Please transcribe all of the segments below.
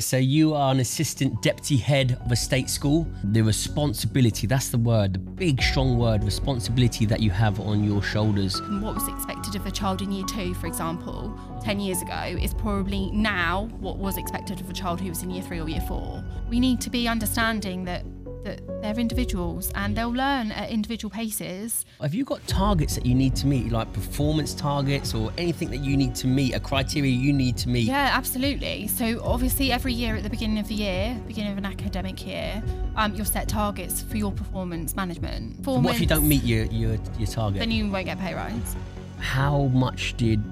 So you are an assistant deputy head of a state school. The responsibility, that's the word, the big strong word, responsibility that you have on your shoulders. What was expected of a child in year two, for example, 10 years ago, is probably now what was expected of a child who was in year three or year four. We need to be understanding that that they're individuals and they'll learn at individual paces. Have you got targets that you need to meet, like performance targets or anything that you need to meet, a criteria you need to meet? Yeah, absolutely. So obviously every year at the beginning of the year, beginning of an academic year, um, you'll set targets for your performance management. Performance, What if you don't meet your, your, your target? Then you won't get pay rise. How much did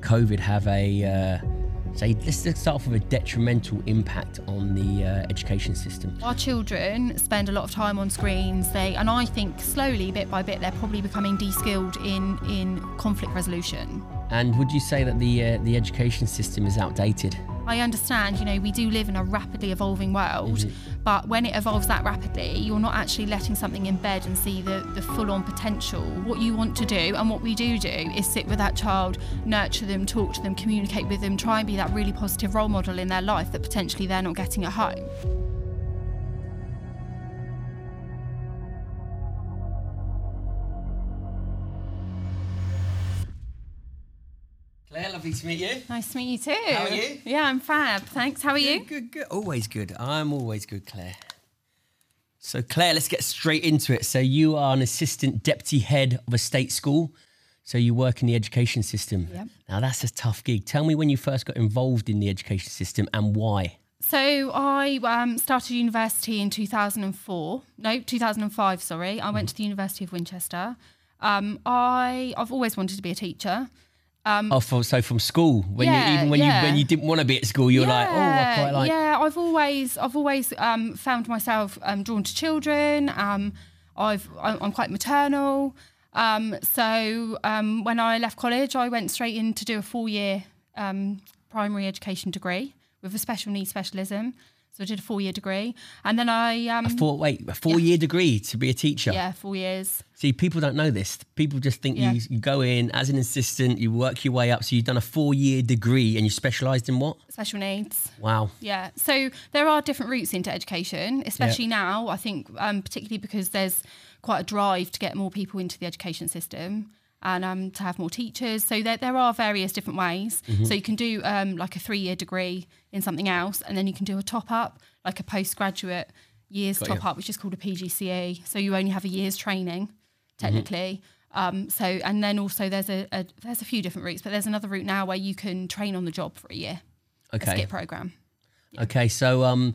COVID have a, uh, say, let's let's start off with a detrimental impact on the uh, education system? Our children spend a lot of time on screens. They and I think slowly, bit by bit, they're probably becoming de-skilled in in conflict resolution. And would you say that the uh, the education system is outdated? I understand, you know, we do live in a rapidly evolving world, mm-hmm. but when it evolves that rapidly, you're not actually letting something embed and see the, the full on potential. What you want to do, and what we do do, is sit with that child, nurture them, talk to them, communicate with them, try and be that really positive role model in their life that potentially they're not getting at home. Lovely to meet you. Nice to meet you too. How are you? Yeah, I'm fab. Thanks. How are you? Good, good. Always good. I'm always good, Claire. So, Claire, let's get straight into it. So, you are an assistant deputy head of a state school. So, you work in the education system. Yep. Now, that's a tough gig. Tell me when you first got involved in the education system and why. So I um, started university in 2004. No, 2005. Sorry, I went to the University of Winchester. Um, I I've always wanted to be a teacher. Oh, from, so from school, when Um, Yeah, you even when yeah. you when you didn't want to be at school, you were like, oh, I quite like. yeah. I've always I've always um, found myself um, drawn to children. Um, I've I'm quite maternal. Um, so um, when I left college, I went straight in to do a four year um, primary education degree with a special needs specialism. So I did a four year degree, and then I um, Four, wait, a four year degree to be a teacher. yeah four years. See, people don't know this. People just think Yeah. you, you go in as an assistant, you work your way up. So you've done a four year degree and you specialised in what? special needs. Wow. Yeah. So there are different routes into education, especially now. I think, um, particularly because there's quite a drive to get more people into the education system and um, to have more teachers. So there, there are various different ways. Mm-hmm. So you can do um, like a three year degree in something else, and then you can do a top up, like a postgraduate years Got top you. up, which is called a PGCE. So you only have a year's training, technically. Um, so and then also there's a, a there's a few different routes, but there's another route now where you can train on the job for a year. A Okay. SCITT program. Okay. So um,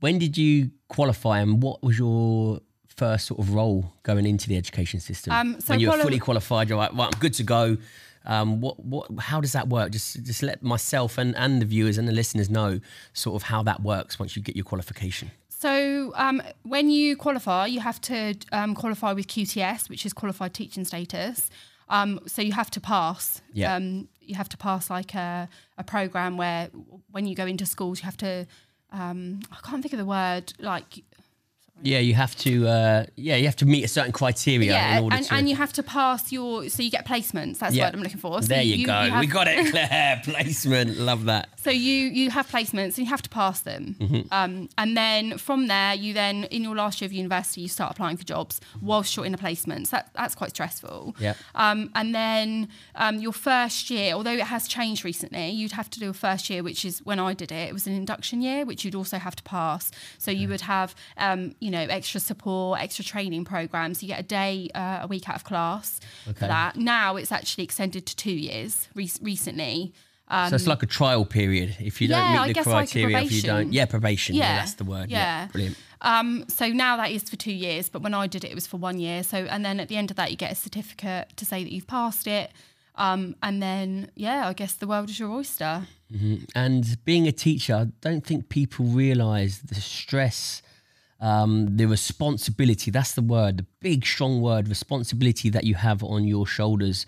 when did you qualify and what was your first sort of role going into the education system? Um, so when you were quali- fully qualified, you're like, well, I'm good to go. Um, what, what, how does that work? Just, just let myself and, and the viewers and the listeners know sort of how that works once you get your qualification. So um, when you qualify, you have to um, qualify with QTS, which is qualified teaching status. Um, so you have to pass. Yeah. Um, you have to pass like a, a program where when you go into schools, you have to. Um, I can't think of the word like Yeah, you have to. Uh, yeah, you have to meet a certain criteria yeah, in order and, to. and you have to pass your so you get placements. That's Yeah. what I'm looking for. So there you, go. have- we got it, Claire. Placement. Love that. So you you have placements and you have to pass them, Mm-hmm. um, and then from there you then in your last year of university you start applying for jobs whilst you're in a placement. So that, that's quite stressful. Yeah. Um, and then um, your first year, although it has changed recently, you'd have to do a first year, which is when I did it. It was an induction year, which you'd also have to pass. So you would have um, you know extra support, extra training programs. You get a day uh, a week out of class Okay. for that. Now it's actually extended to two years re- recently. so it's like a trial period. If you don't Um, yeah, I meet the guess like criteria, if you don't, yeah, probation. Yeah, Yeah, that's the word. yeah. brilliant. Um, so now that is for two years, but when I did it, it was for one year. So and then at the end of that, you get a certificate to say that you've passed it. Um, and then yeah, I guess the world is your oyster. And being a teacher, I don't think people realise the stress, um, the responsibility. That's the word, the big, strong word, responsibility that you have on your shoulders.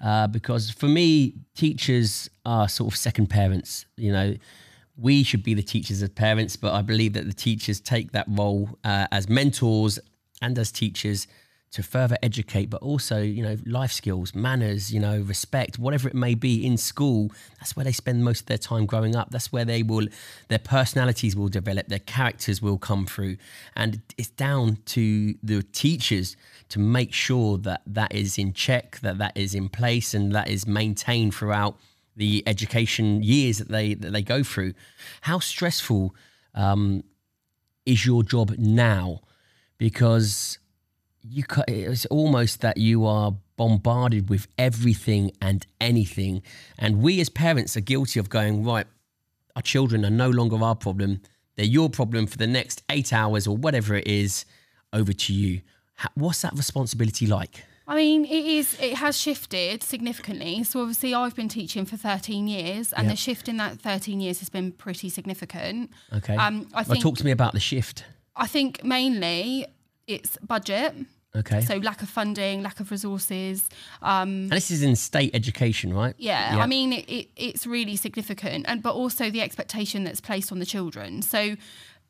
Uh, because for me, teachers are sort of second parents. You know, we should be the teachers as parents, but I believe that the teachers take that role uh, as mentors and as teachers to further educate, but also, you know, life skills, manners, you know, respect, whatever it may be in school. That's where they spend most of their time growing up. That's where they will, their personalities will develop, their characters will come through. And it's down to the teachers to make sure that that is in check, that that is in place, and that is maintained throughout the education years that they that they go through. How stressful um, is your job now? Because you it's almost that you are bombarded with everything and anything and we as parents are guilty of going right our children are no longer our problem they're your problem for the next 8 hours or whatever it is over to you what's that responsibility like I mean, it is. It has shifted significantly. So obviously, I've been teaching for 13 years, and yep. the shift in that 13 years has been pretty significant. Okay. Um, I think. Well, talk to me about the shift. I think mainly it's budget. Okay. So lack of funding, lack of resources. Um, and this is in state education, right? Yeah. yeah. I mean, it, it, it's really significant, and but also the expectation that's placed on the children. So,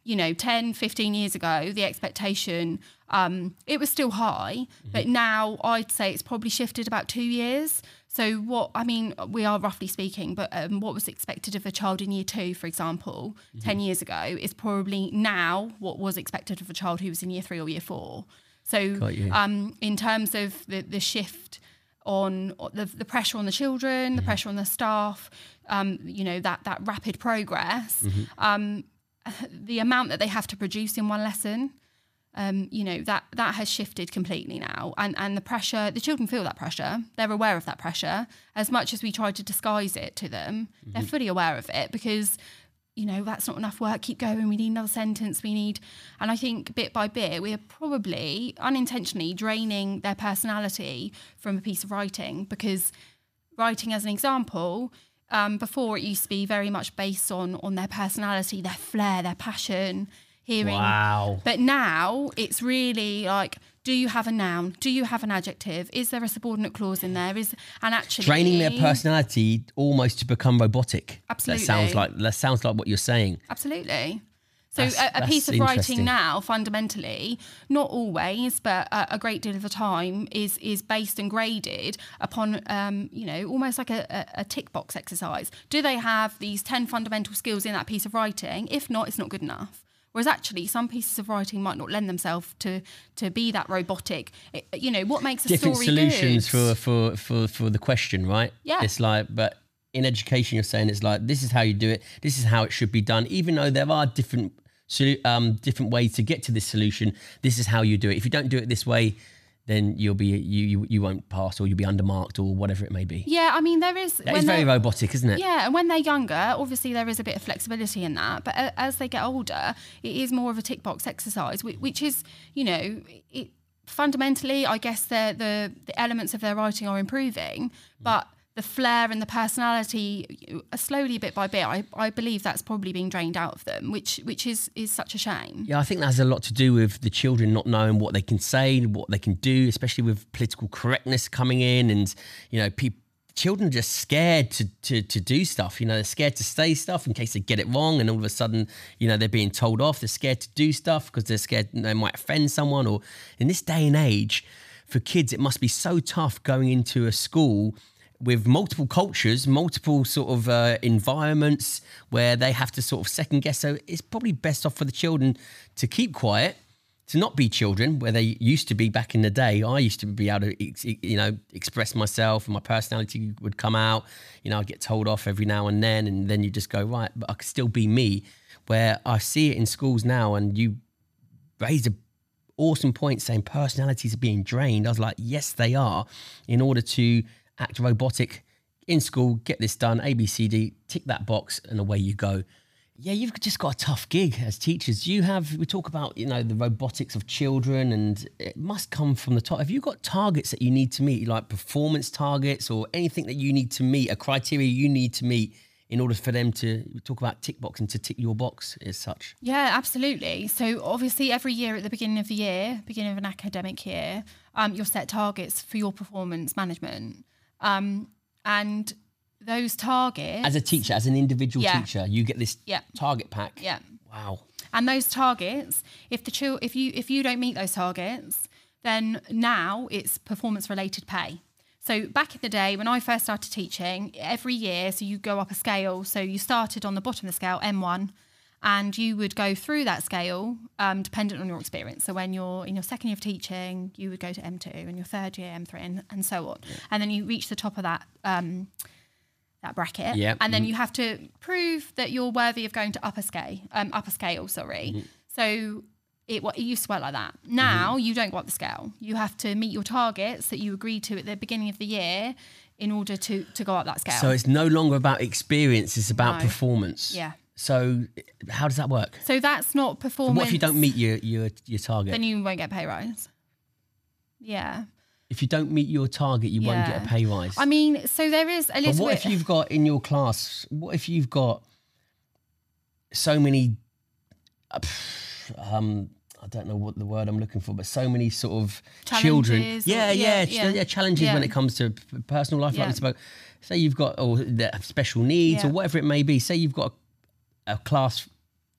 you know, 10, 15 years ago, the expectation um, it was still high, mm-hmm. but now I'd say it's probably shifted about two years. So what I mean, we are roughly speaking, but um, what was expected of a child in year two, for example, mm-hmm. ten years ago, is probably now what was expected of a child who was in year three or year four. So, um, in terms of the, the shift on the, the pressure on the children, mm-hmm. the pressure on the staff, um, you know, that, that rapid progress, mm-hmm. um, the amount that they have to produce in one lesson, um, you know, that, that has shifted completely now. And, and the pressure, the children feel that pressure. They're aware of that pressure. As much as we try to disguise it to them, mm-hmm. they're fully aware of it because you know, that's not enough work, keep going, we need another sentence, we need. And I think bit by bit, we are probably unintentionally draining their personality from a piece of writing because writing, as an example, um, before it used to be very much based on on their personality, their flair, their passion, hearing. Wow. But now it's really like, do you have a noun? Do you have an adjective? Is there a subordinate clause in there? Is and actually training their personality almost to become robotic. Absolutely. That sounds like that sounds like what you're saying. Absolutely. So a, a piece of writing now, fundamentally, not always, but a, a, great deal of the time, is is based and graded upon, um, you know, almost like a, a, tick box exercise. Do they have these ten fundamental skills in that piece of writing? If not, it's not good enough. Whereas actually, some pieces of writing might not lend themselves to to be that robotic. It, you know, what makes a different story solutions good? for for for for the question, right? Yeah. It's like, but in education, you're saying it's like this is how you do it. This is how it should be done. Even though there are different um, different ways to get to this solution, this is how you do it. If you don't do it this way, then you'll be you, you you won't pass or you'll be undermarked or whatever it may be. Yeah, I mean there is. It's very robotic, isn't it? Yeah, and when they're younger, obviously there is a bit of flexibility in that. But as they get older, it is more of a tick box exercise, which is you know it, fundamentally, I guess the the the elements of their writing are improving, but the flair and the personality uh, slowly bit by bit I, I believe that's probably being drained out of them which which is is such a shame yeah i think that has a lot to do with the children not knowing what they can say what they can do especially with political correctness coming in and you know people children are just scared to, to to do stuff. You know, they're scared to say stuff in case they get it wrong, and all of a sudden, you know, they're being told off. They're scared to do stuff because they're scared they might offend someone. Or in this day and age, for kids, it must be so tough going into a school with multiple cultures, multiple sort of uh, environments where they have to sort of second guess. So it's probably best off for the children to keep quiet, to not be children where they used to be back in the day. I used to be able to, you know, express myself and my personality would come out. You know, I'd get told off every now and then, and then you just go right, but I could still be me. Where I see it in schools now, and you raise a awesome point saying personalities are being drained. I was like, yes, they are, in order to act robotic in school, get this done, ABCD, tick that box, and away you go. Yeah, you've just got a tough gig as teachers. You have, we talk about, you know, the robotics of children, and it must come from the top. Have you got targets that you need to meet, like performance targets or anything that you need to meet, a criteria you need to meet in order for them to talk about tick box and to tick your box as such? Yeah, absolutely. So obviously every year at the beginning of the year, beginning of an academic year, um, you'll set targets for your performance management. Um, and those targets. As a teacher, as an individual yeah. teacher, you get this yeah. target pack. Yeah. Wow. And those targets, if the chil- if you if you don't meet those targets, then now it's performance related pay. So back in the day when I first started teaching, every year, so you go up a scale. So you started on the bottom of the scale, M1, and you would go through that scale um, dependent on your experience. So when you're in your second year of teaching, you would go to M2, and your third year M3, and, and so on. And then you reach the top of that. Um, that bracket, Yeah. and then you have to prove that you're worthy of going to upper scale, um, upper scale. Sorry, so it, it used to work like that. Now you don't go up the scale. You have to meet your targets that you agreed to at the beginning of the year in order to to go up that scale. So it's no longer about experience; it's about No. performance. yeah. So how does that work? So that's not performance. What if you don't meet your your your target? Then you won't get pay rise. Yeah. if you don't meet your target, you won't get a pay rise. I mean, so there is a little. but what bit. if you've got in your class? What if you've got so many? uh, Um, I don't know what the word I'm looking for, but so many sort of children. Challenges or- Yeah, yeah, yeah, yeah. yeah, challenges when it comes to personal life, like Yeah. we spoke. Say you've got or special needs or whatever it may be. Say you've got a, class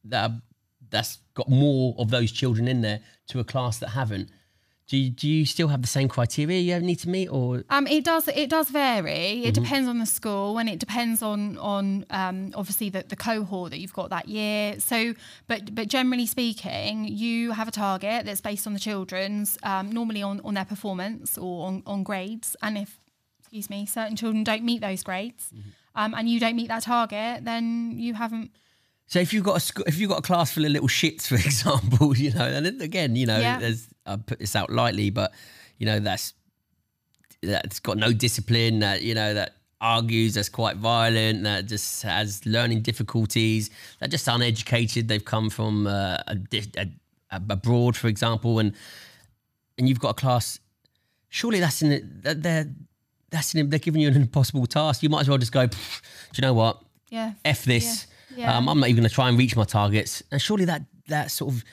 that are- that's got more of those children in there to a class that haven't. Do you, do you still have the same criteria you need to meet, or Um, it does. It does vary. Mm-hmm. It depends on the school, and it depends on on um, obviously the, the cohort that you've got that year. So, but but generally speaking, you have a target that's based on the children's, um, normally on on their performance or on, on grades. And if, excuse me, certain children don't meet those grades, Mm-hmm. um, and you don't meet that target, then you haven't. So if you've got a if you've got a class full of little shits, for example, you know, and again, you know, Yeah. there's I put this out lightly, but you know, that's that's got no discipline, that you know, that argues, that's quite violent, that just has learning difficulties, that just uneducated. They've come from uh, a, a, a abroad, for example, and and you've got a class. Surely that's in it. that They're that's in, they're giving you an impossible task. You might as well just go. Do you know what? Yeah. F this. Yeah. Yeah. Um, I'm not even going to try and reach my targets. And surely that that sort of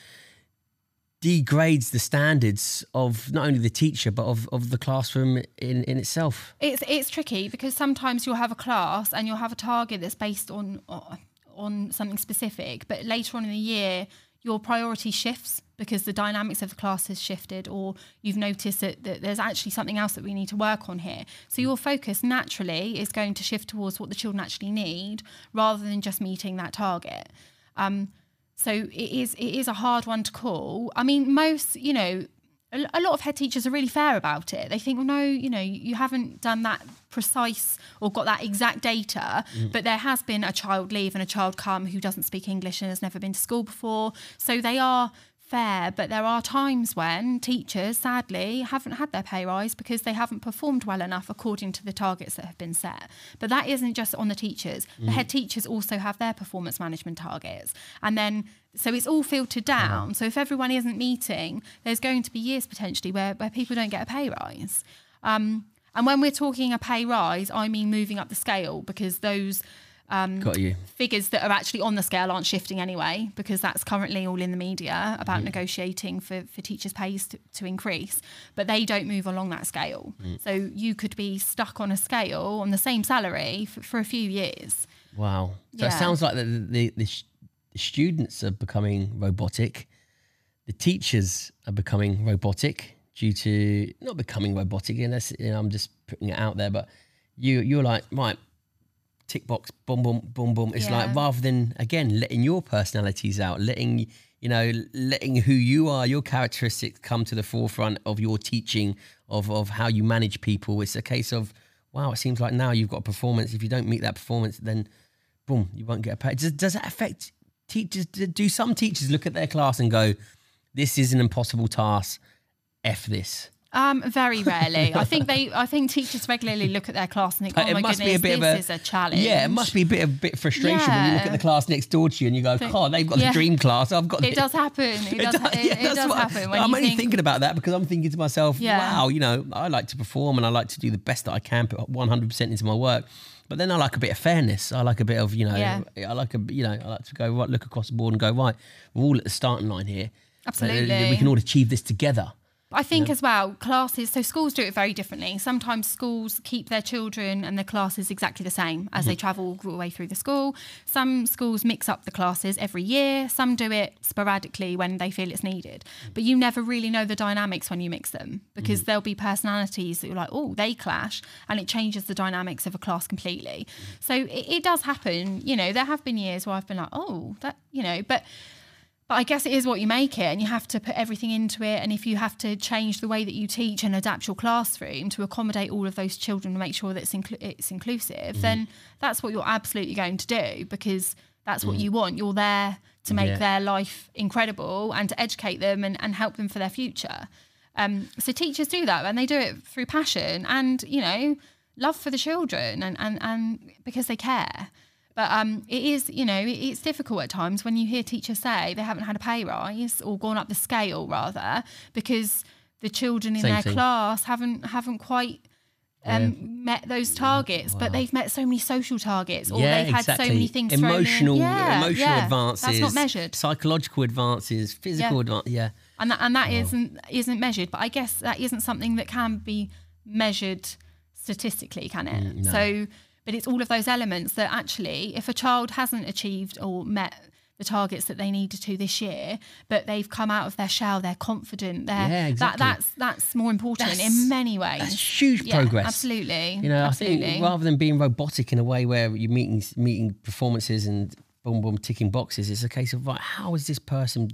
degrades the standards of not only the teacher but of, of the classroom in, in itself. It's it's tricky because sometimes you'll have a class and you'll have a target that's based on on something specific, but later on in the year your priority shifts because the dynamics of the class has shifted, or you've noticed that, that there's actually something else that we need to work on here. So your focus naturally is going to shift towards what the children actually need rather than just meeting that target. Um, so it is it is a hard one to call. I mean, most you know, a, lot of head teachers are really fair about it. They think, well, no, you know, you haven't done that precise or got that exact data, mm. but there has been a child leave and a child come who doesn't speak English and has never been to school before. So they are fair, but there are times when teachers, sadly, haven't had their pay rise because they haven't performed well enough according to the targets that have been set. But that isn't just on the teachers. The head teachers also have their performance management targets. And then so it's all filtered down. So if everyone isn't meeting, there's going to be years potentially where, where people don't get a pay rise. Um, and when we're talking a pay rise, I mean moving up the scale because those um, Got you. figures that are actually on the scale aren't shifting anyway because that's currently all in the media about Mm. negotiating for, for teachers' pays to, to increase, but they don't move along that scale. Mm. So you could be stuck on a scale on the same salary for, for a few years. Wow. So it sounds like the, the, the, sh- the students are becoming robotic. The teachers are becoming robotic due to not becoming robotic. Unless you know, I'm just putting it out there, but you you're like right, tick box, boom, boom, boom, boom. It's like rather than again letting your personalities out, letting you know, letting who you are, your characteristics come to the forefront of your teaching of of how you manage people. It's a case of wow, it seems like now you've got a performance. If you don't meet that performance, then boom, you won't get a pay. Does, does that affect teachers? Do do some teachers look at their class and go, "This is an impossible task. F this." Um, very rarely. I think they. I think teachers regularly look at their class and think, "Oh it my must goodness, be a bit this of a is a challenge." Yeah, it must be a bit of bit of frustration when you look at the class next door to you and you go, "God, they've got Yeah. the dream class. I've got." It the-" does happen. It does. It, it does happen when I'm you only think, thinking about that because I'm thinking to myself, Yeah. "Wow, you know, I like to perform and I like to do the best that I can, put 100 percent into my work." But then I like a bit of fairness. I like a bit of, you know, Yeah. I like a, you know, I like to go right, look across the board and go right. We're all at the starting line here. Uh, Absolutely. we can all achieve this together. I think as well, classes, so schools do it very differently. Sometimes schools keep their children and their classes exactly the same as Mm-hmm. they travel all the way through the school. Some schools mix up the classes every year, some do it sporadically when they feel it's needed. But you never really know the dynamics when you mix them because Mm-hmm. there'll be personalities that you're like, oh, they clash and it changes the dynamics of a class completely. So it, it does happen. You know, there have been years where I've been like, oh, that, you know, but I guess it is what you make it, and you have to put everything into it. And if you have to change the way that you teach and adapt your classroom to accommodate all of those children and make sure that it's, inclu- it's inclusive, then that's what you're absolutely going to do because that's what you want. You're there to make Yeah. their life incredible and to educate them and, and help them for their future. Um, so teachers do that, and they do it through passion and you know love for the children and and, and because they care. But um, it is, you know, it's difficult at times when you hear teachers say they haven't had a pay rise or gone up the scale rather because the children in Same their thing. class haven't haven't quite um, met those targets, but they've met so many social targets, or yeah, they've had exactly. so many things emotional, Yeah, emotional yeah. advances. That's not measured, Psychological advances, physical Yeah. advances. Yeah. and that, and that not isn't measured. But I guess that isn't something that can be measured statistically, can it? Mm, no. So, but it's all of those elements that actually, if a child hasn't achieved or met the targets that they needed to this year, but they've come out of their shell, they're confident, they're Yeah, exactly. that that's that's more important That's- in many ways. That's huge yeah, progress. Absolutely. You know, absolutely. I think rather than being robotic in a way where you're meeting meeting performances and boom boom ticking boxes, it's a case of right, how is this person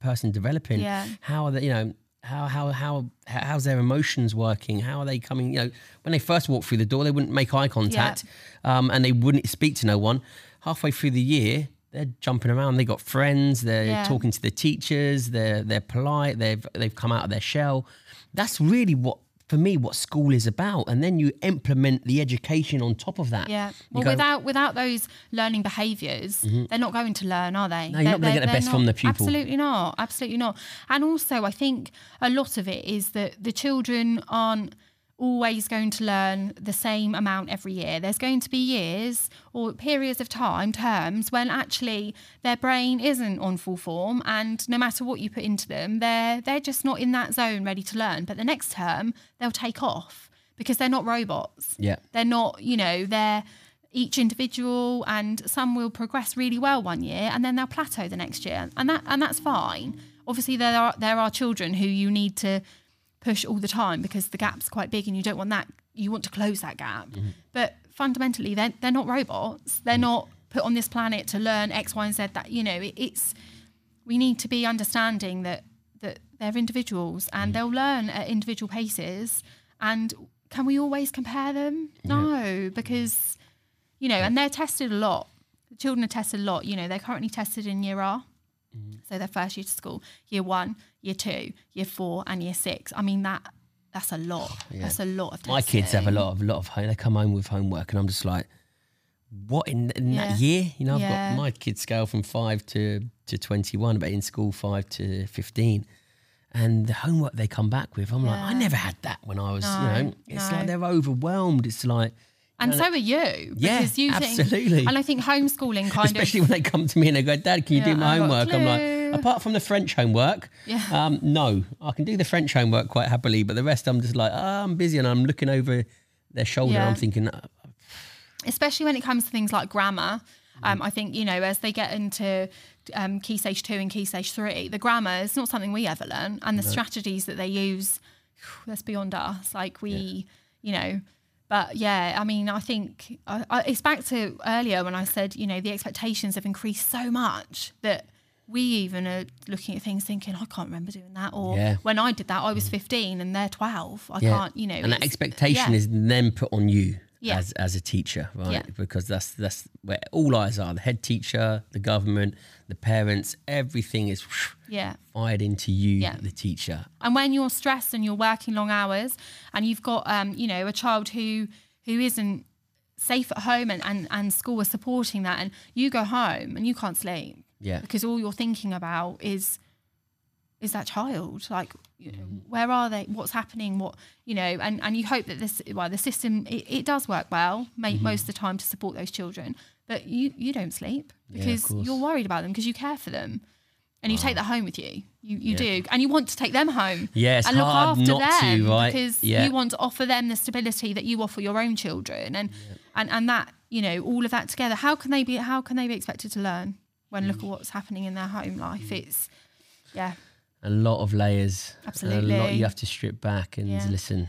person developing? Yeah. How are they? You know. How, how how how's their emotions working? How are they coming? You know, when they first walk through the door, they wouldn't make eye contact, um, and they wouldn't speak to no one. Halfway through the year, they're jumping around. They got friends. They're Yeah. talking to the teachers. They're they're polite. They've they've come out of their shell. That's really what for me what school is about. And then you implement the education on top of that. Yeah. Well, go, Mm-hmm. without without those learning behaviors, they're not going to learn, are they? No, you're not gonna get the they're best from the pupil. Absolutely not. Absolutely not. And also, I think a lot of it is that the children aren't always going to learn the same amount every year. There's going to be years or periods of time, terms, when actually their brain isn't on full form, and no matter what you put into them, they're they're just not in that zone ready to learn. But the next term, they'll take off because they're not robots. Yeah. They're not, you know, they're each individual and some will progress really well one year and then they'll plateau the next year. And that and that's fine. Obviously there are there are children who you need to push all the time because the gap's quite big and you don't want that you want to close that gap. Mm-hmm. But fundamentally they're they're not robots. They're mm-hmm. not put on this planet to learn X, Y, and Z. That you know, it, it's we need to be understanding that that they're individuals and mm-hmm. they'll learn at individual paces. And can we always compare them? No because you know and they're tested a lot. The children are tested a lot. You know they're currently tested in year r so their first year to school year one year two year four and year six i mean that that's a lot that's a lot of testing. My kids have a lot of lot of home. They come home with homework, and I'm just like, what in, in that year? You know, I've Yeah. got my kids scale from five to to 21, but in school five to 15. And the homework they come back with, I'm like, I never had that when I was, No, you know, it's no. like they're overwhelmed. It's like, and so are you Yeah, because you think- absolutely. and i think homeschooling kind of especially of when they come to me and they go, Dad, can you Yeah, do my I've got a homework? I'm like, apart from the French homework, Yeah. um, no, I can do the French homework quite happily, but the rest I'm just like, oh, I'm busy and I'm looking over their shoulder and Yeah. I'm thinking, "Uh, especially when it comes to things like grammar. Mm. Um, I think you know as they get into um, key stage two and key stage three, the grammar is not something we ever learn, and the strategies that they use, that's beyond us. Like we, you know. But yeah, I mean, I think I, I, it's back to earlier when I said, you know, the expectations have increased so much that we even are looking at things thinking, I can't remember doing that. Or Yeah. when I did that, I was mm. 15 and they're 12. I Yeah. can't, you know. and that expectation yeah. is then put on you Yeah. as as a teacher, right? Yeah. Because that's that's where all eyes are: the head teacher, the government, the parents. Everything is Yeah. fired into you, Yeah. the teacher. And when you're stressed and you're working long hours and you've got um, you know, a child who who isn't safe at home and, and, and school are supporting that and you go home and you can't sleep. Yeah. Because all you're thinking about is is that child. Like you know, mm-hmm. where are they? What's happening? What you know, and, and you hope that this well, the system it, it does work well, make mm-hmm. most of the time to support those children. But you you don't sleep because course. you're worried about them because you care for them and you take that home with you. You you do, and you want to take them home. Yeah, it's and look after not to, them right? because Yeah. you want to offer them the stability that you offer your own children, and and and that you know all of that together. How can they be? How can they be expected to learn when look mm. at what's happening in their home life? Mm. It's yeah, a lot of layers. Absolutely. A lot you have to strip back and Yeah. listen.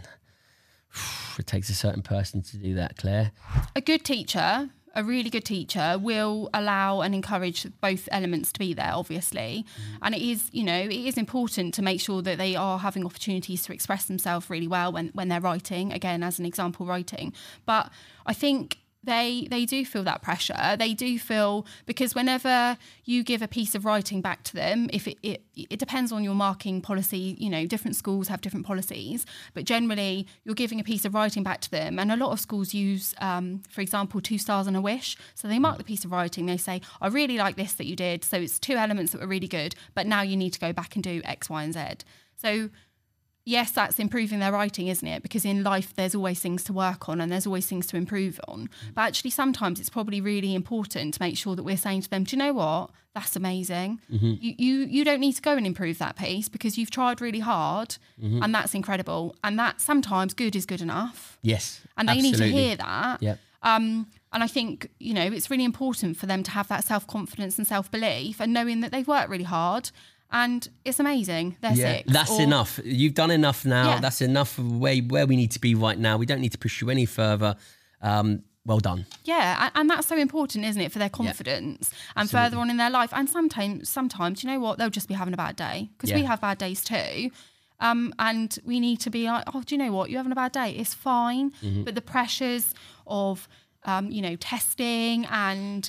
It takes a certain person to do that, Claire. a good teacher, a really good teacher, will allow and encourage both elements to be there, obviously. Mm. And it is, you know, it is important to make sure that they are having opportunities to express themselves really well when, when they're writing, again, as an example, writing. But I think they they do feel that pressure. They do feel because whenever you give a piece of writing back to them, if it, it it depends on your marking policy, you know, different schools have different policies, but generally you're giving a piece of writing back to them, and a lot of schools use, um, for example, two stars and a wish. So they mark the piece of writing. They say, "I really like this that you did." So it's two elements that were really good, but now you need to go back and do X, Y, and Z. So yes, that's improving their writing, isn't it? Because in life, there's always things to work on and there's always things to improve on. But actually, sometimes it's probably really important to make sure that we're saying to them, do you know what? That's amazing. You, you, you don't need to go and improve that piece because you've tried really hard and that's incredible. And that sometimes good is good enough. Yes. And they absolutely. need to hear that. Yep. Um, and I think, you know, it's really important for them to have that self confidence and self belief and knowing that they've worked really hard and it's amazing. They're Yeah, six. that's or- enough. You've done enough now. Yeah. That's enough of where where we need to be right now. We don't need to push you any further. Um, well done. Yeah, and that's so important, isn't it, for their confidence and further on in their life. And sometimes, sometimes, you know what, they'll just be having a bad day because we have bad days too. Um, and we need to be like, oh, do you know what, you're having a bad day. It's fine, Mm-hmm. but the pressures of, um, you know, testing and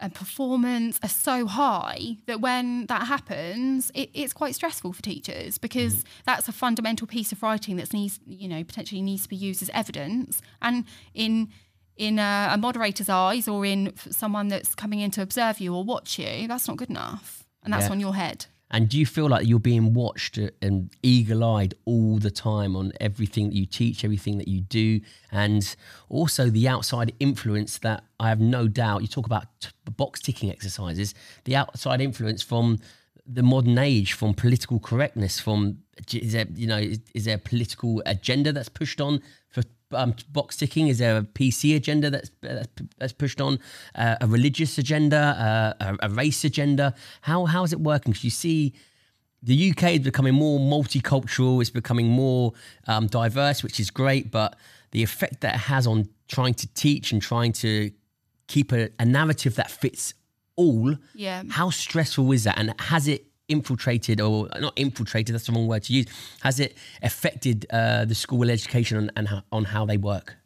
and performance are so high that when that happens, it, it's quite stressful for teachers because Mm. that's a fundamental piece of writing that needs, you know, potentially needs to be used as evidence. And in in a, a moderator's eyes or in someone that's coming in to observe you or watch you, that's not good enough, and that's Yeah. on your head. And do you feel like you're being watched and eagle-eyed all the time on everything that you teach, everything that you do, and also the outside influence that I have no doubt. You talk about t- box ticking exercises, the outside influence from the modern age, from political correctness, from is there you know is, is there a political agenda that's pushed on for um, box ticking? Is there a PC agenda that's that's, pushed on? Uh, a religious agenda, uh, a, a race agenda? How how is it working? Because you see, the UK is becoming more multicultural. It's becoming more um, diverse, which is great. But the effect that it has on trying to teach and trying to keep a, a narrative that fits all. Yeah. How stressful is that? And has it infiltrated or not infiltrated? That's the wrong word to use. Has it affected uh, the school education on, and on how they work?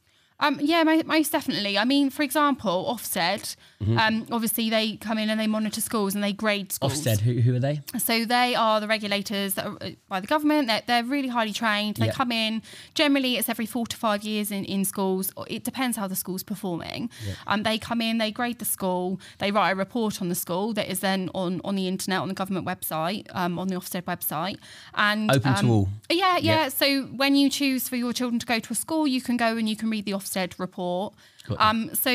Um, yeah, most definitely. I mean, for example, Ofsted, Mm-hmm. um, obviously they come in and they monitor schools and they grade schools. Ofsted, who, who are they? So they are the regulators that are uh, by the government. They're, they're really highly trained. They come in. Generally, it's every four to five years in, in schools. It depends how the school's performing. Um, they come in, they grade the school, they write a report on the school that is then on, on the internet, on the government website, um, on the Ofsted website. And Open to um, all. Yeah, yeah. Yeah. So when you choose for your children to go to a school, you can go and you can read the Ofsted report. Um, so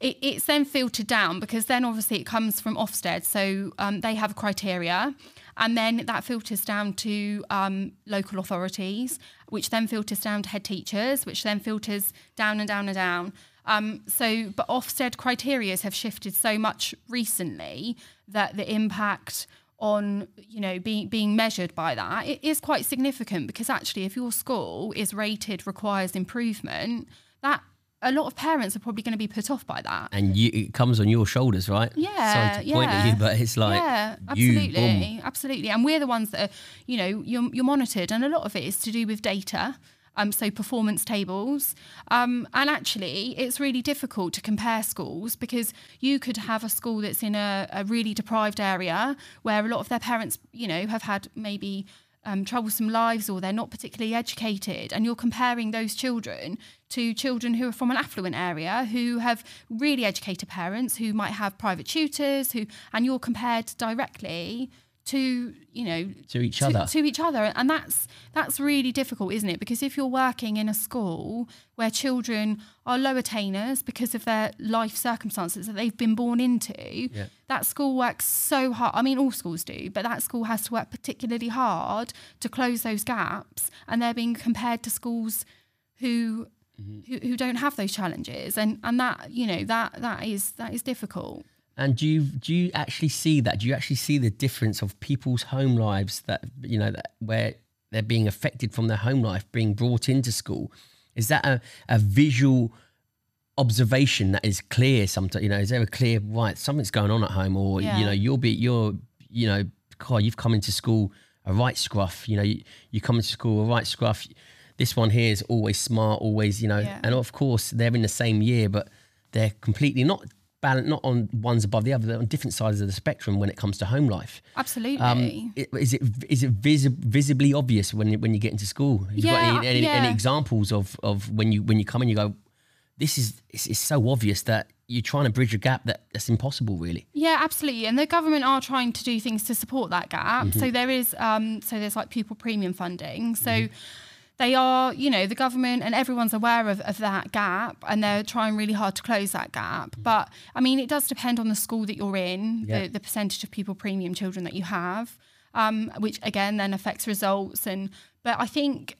it, it's then filtered down because then obviously it comes from Ofsted. So um, they have criteria. And then that filters down to um, local authorities, which then filters down to head teachers, which then filters down and down and down. Um, so, but Ofsted criterias have shifted so much recently that the impact on you know being being measured by that it is quite significant because actually if your school is rated requires improvement that a lot of parents are probably going to be put off by that And you, it comes on your shoulders, right? yeah Sorry to point at yeah. you, but it's like yeah you, absolutely boom. absolutely and we're the ones that are you know you're, you're monitored and a lot of it is to do with data um, so performance tables um, and actually it's really difficult to compare schools because you could have a school that's in a, a really deprived area where a lot of their parents you know have had maybe um, troublesome lives or they're not particularly educated and you're comparing those children to children who are from an affluent area who have really educated parents who might have private tutors who and you're compared directly to you know To each to, other. to each other. And that's that's really difficult isn't it? Because if you're working in a school where children are low attainers because of their life circumstances that they've been born into that school works so hard. I mean all schools do but that school has to work particularly hard to close those gaps and they're being compared to schools who mm-hmm. who, who don't have those challenges. And and that you know that that is that is difficult And do you do you actually see that? Do you actually see the difference of people's home lives that you know that where they're being affected from their home life being brought into school? Is that a, a visual observation that is clear? Sometimes you know, is there a clear right something's going on at home, or Yeah. you know, you'll be you're you know, God, you've come into school a right scruff. You know, you, you come into school a right scruff. This one here is always smart, always you know, Yeah. and of course they're in the same year, but they're completely not balanced, not on ones above the other. They're on different sides of the spectrum when it comes to home life. absolutely Um, i- is it is it visi- visibly obvious when you, when you get into school? Have you Yeah, got any, any, any examples of, of when you when you come in, you go, this is it's, it's so obvious that you're trying to bridge a gap that that's impossible, really. Yeah, absolutely. And the government are trying to do things to support that gap. Mm-hmm. So there is, um, so there's like pupil premium funding. So Mm-hmm. They are, you know, the government and everyone's aware of, of that gap and they're trying really hard to close that gap. But I mean, it does depend on the school that you're in, Yeah. the, the percentage of pupil premium children that you have, um, which again then affects results. And, but I think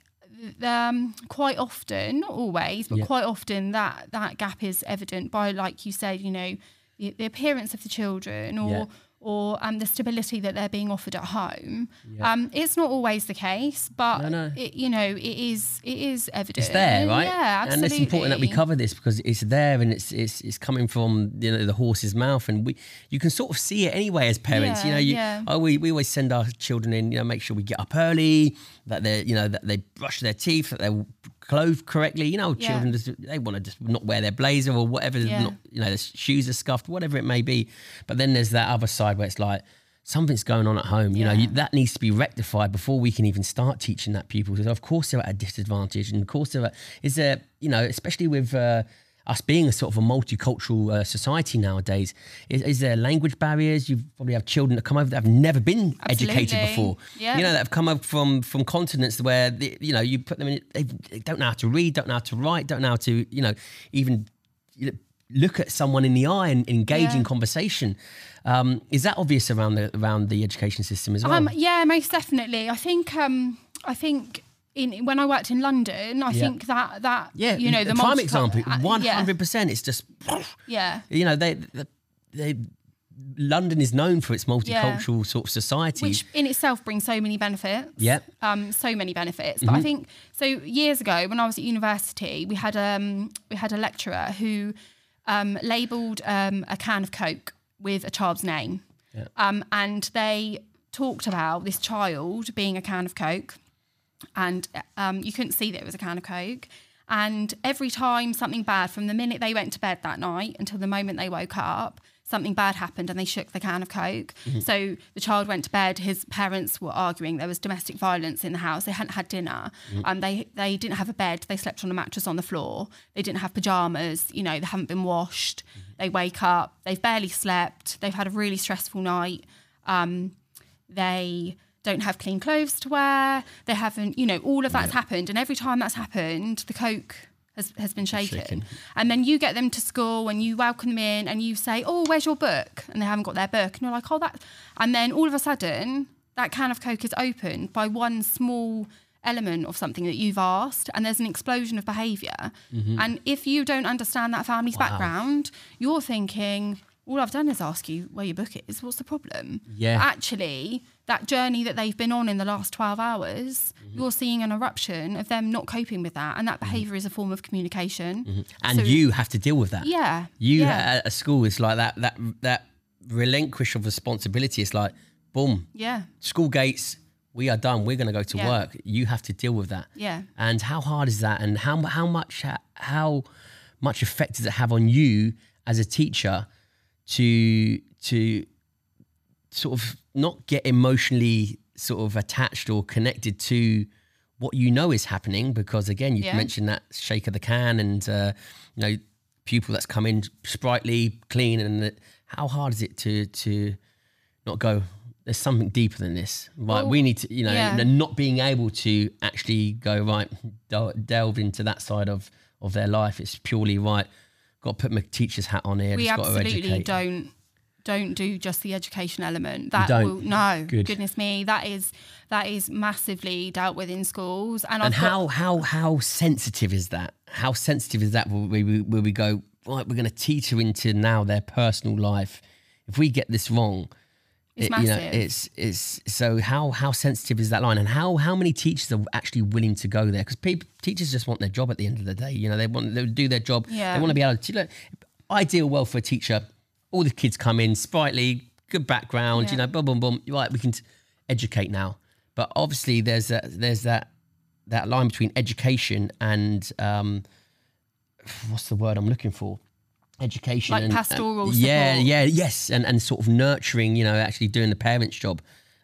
um, quite often, not always, but Yeah. quite often that that gap is evident by, like you said, you know, the, the appearance of the children or Yeah. Or um, the stability that they're being offered at home. Yeah. Um, it's not always the case, but No, no. It, you know, it is it is evident. It's there, right? Yeah, absolutely. And it's important that we cover this because it's there and it's it's it's coming from you know the horse's mouth, and we you can sort of see it anyway as parents. you know, you, yeah. oh, we we always send our children in. You know, make sure we get up early, that they you know that they brush their teeth, that they're clothed correctly. You know, Yeah. children just they want to just not wear their blazer or whatever. Yeah. Not, you know, their shoes are scuffed, whatever it may be. But then there's that other side where it's like. Something's going on at home, you know. You, that needs to be rectified before we can even start teaching that pupil. So of course they're at a disadvantage, and of course they're at, is there, you know, especially with uh, us being a sort of a multicultural uh, society nowadays. Is, is there language barriers? You probably have children that come over that have never been educated before. Yeah. You know, that have come up from from continents where the, you know you put them in, they, they don't know how to read, don't know how to write, don't know how to you know even look at someone in the eye and engage in conversation. Um, is that obvious around the around the education system as well? Um, yeah, most definitely. I think um, I think in when I worked in London, I Yeah. think that that yeah, you know the prime multi- example, uh, one yeah, hundred percent. It's just Yeah. you know they, they, they London is known for its multicultural sort of society. which in itself brings so many benefits. Yeah. Um, so many benefits. But I think so. Years ago, when I was at university, we had um we had a lecturer who um, labelled um, a can of Coke with a child's name, um, and they talked about this child being a can of Coke, and um, you couldn't see that it was a can of Coke. And every time something bad, from the minute they went to bed that night until the moment they woke up, something bad happened and they shook the can of Coke. So the child went to bed, his parents were arguing, there was domestic violence in the house, they hadn't had dinner, um, they, they didn't have a bed, they slept on a mattress on the floor, they didn't have pajamas, you know, they haven't been washed, they wake up, they've barely slept, they've had a really stressful night. Um, they don't have clean clothes to wear. They haven't, you know, all of that's happened. And every time that's happened, the Coke has, has been shaken. Shaken. And then you get them to school and you welcome them in and you say, Oh, where's your book? And they haven't got their book. And you're like, Oh, that. And then all of a sudden, that can of Coke is opened by one small element of something that you've asked and there's an explosion of behavior Mm-hmm. and if you don't understand that family's background you're thinking all I've done is ask you where your book is what's the problem Yeah. actually that journey that they've been on in the last 12 hours Mm-hmm. you're seeing an eruption of them not coping with that and that behavior is a form of communication and So- you have to deal with that. yeah You yeah at a school is like that that that relinquish of responsibility. It's like boom, yeah school gates. We are done. We're going to go to Yeah. work. You have to deal with that. Yeah. And how hard is that? And how how much how much effect does it have on you as a teacher to to sort of not get emotionally sort of attached or connected to what you know is happening because again you've Yeah. mentioned that shake of the can and uh, you know pupil that's come in sprightly clean and it- how hard is it to to not go there's something deeper than this. Right, we need to, you know, yeah. not being able to actually go right, del- delve into that side of of their life. It's purely right. Got to put my teacher's hat on here. we just got to absolutely don't don't do just the education element that don't? will no Good. goodness me that is that is massively dealt with in schools and, And I've got- how how how sensitive is that? How sensitive is that? Where we where we go right? We're going to teeter into now their personal life. If we get this wrong, It's you know, it's it's so how how sensitive is that line, and how how many teachers are actually willing to go there? Because people teachers just want their job at the end of the day. You know, they want they do their job. Yeah. They want to be able to. Look, ideal well for a teacher. All the kids come in sprightly, good background. Yeah. You know, boom, boom, boom. Right, we can t- educate now. But obviously, there's that there's that that line between education and um, what's the word I'm looking for? Education, Like and, pastoral and- yeah, yeah, yes, and and sort of nurturing. You know, actually doing the parents' job.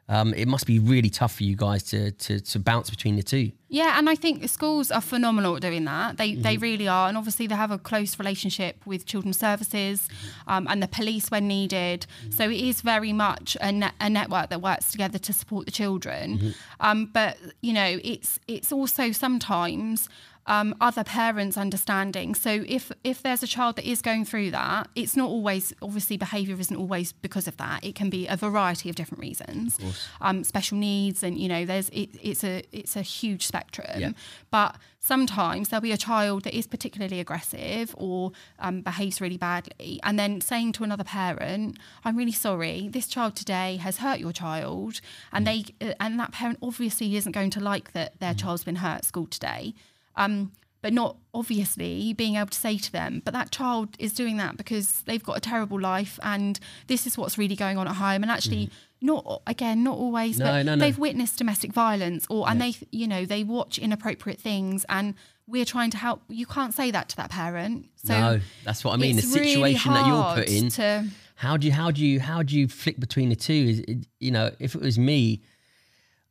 Um, it must be really tough for you guys to to to bounce between the two. Yeah, and I think schools are phenomenal at doing that. They Mm-hmm. they really are, and obviously they have a close relationship with children's services um, and the police when needed. Mm-hmm. So it is very much a, net, a network that works together to support the children. Mm-hmm. Um, but you know, it's it's also sometimes. Um, other parents understanding. So if if there's a child that is going through that, it's not always obviously behaviour isn't always because of that. It can be a variety of different reasons. Um, special needs, and you know, there's it, it's a it's a huge spectrum. Yeah. But sometimes there'll be a child that is particularly aggressive or um, behaves really badly, and then saying to another parent, "I'm really sorry. This child today has hurt your child," and they uh, and that parent obviously isn't going to like that their child's been hurt at school today. Um, but not obviously being able to say to them, but that child is doing that because they've got a terrible life and this is what's really going on at home. And actually, not again, not always, Mm. No, but no, no. they've witnessed domestic violence or and they, you know, they watch inappropriate things and we're trying to help. You can't say that to that parent. So no, that's what I mean. The it's really situation that you're put in. to- how do you how do you how do you flick between the two? Is you know, if it was me,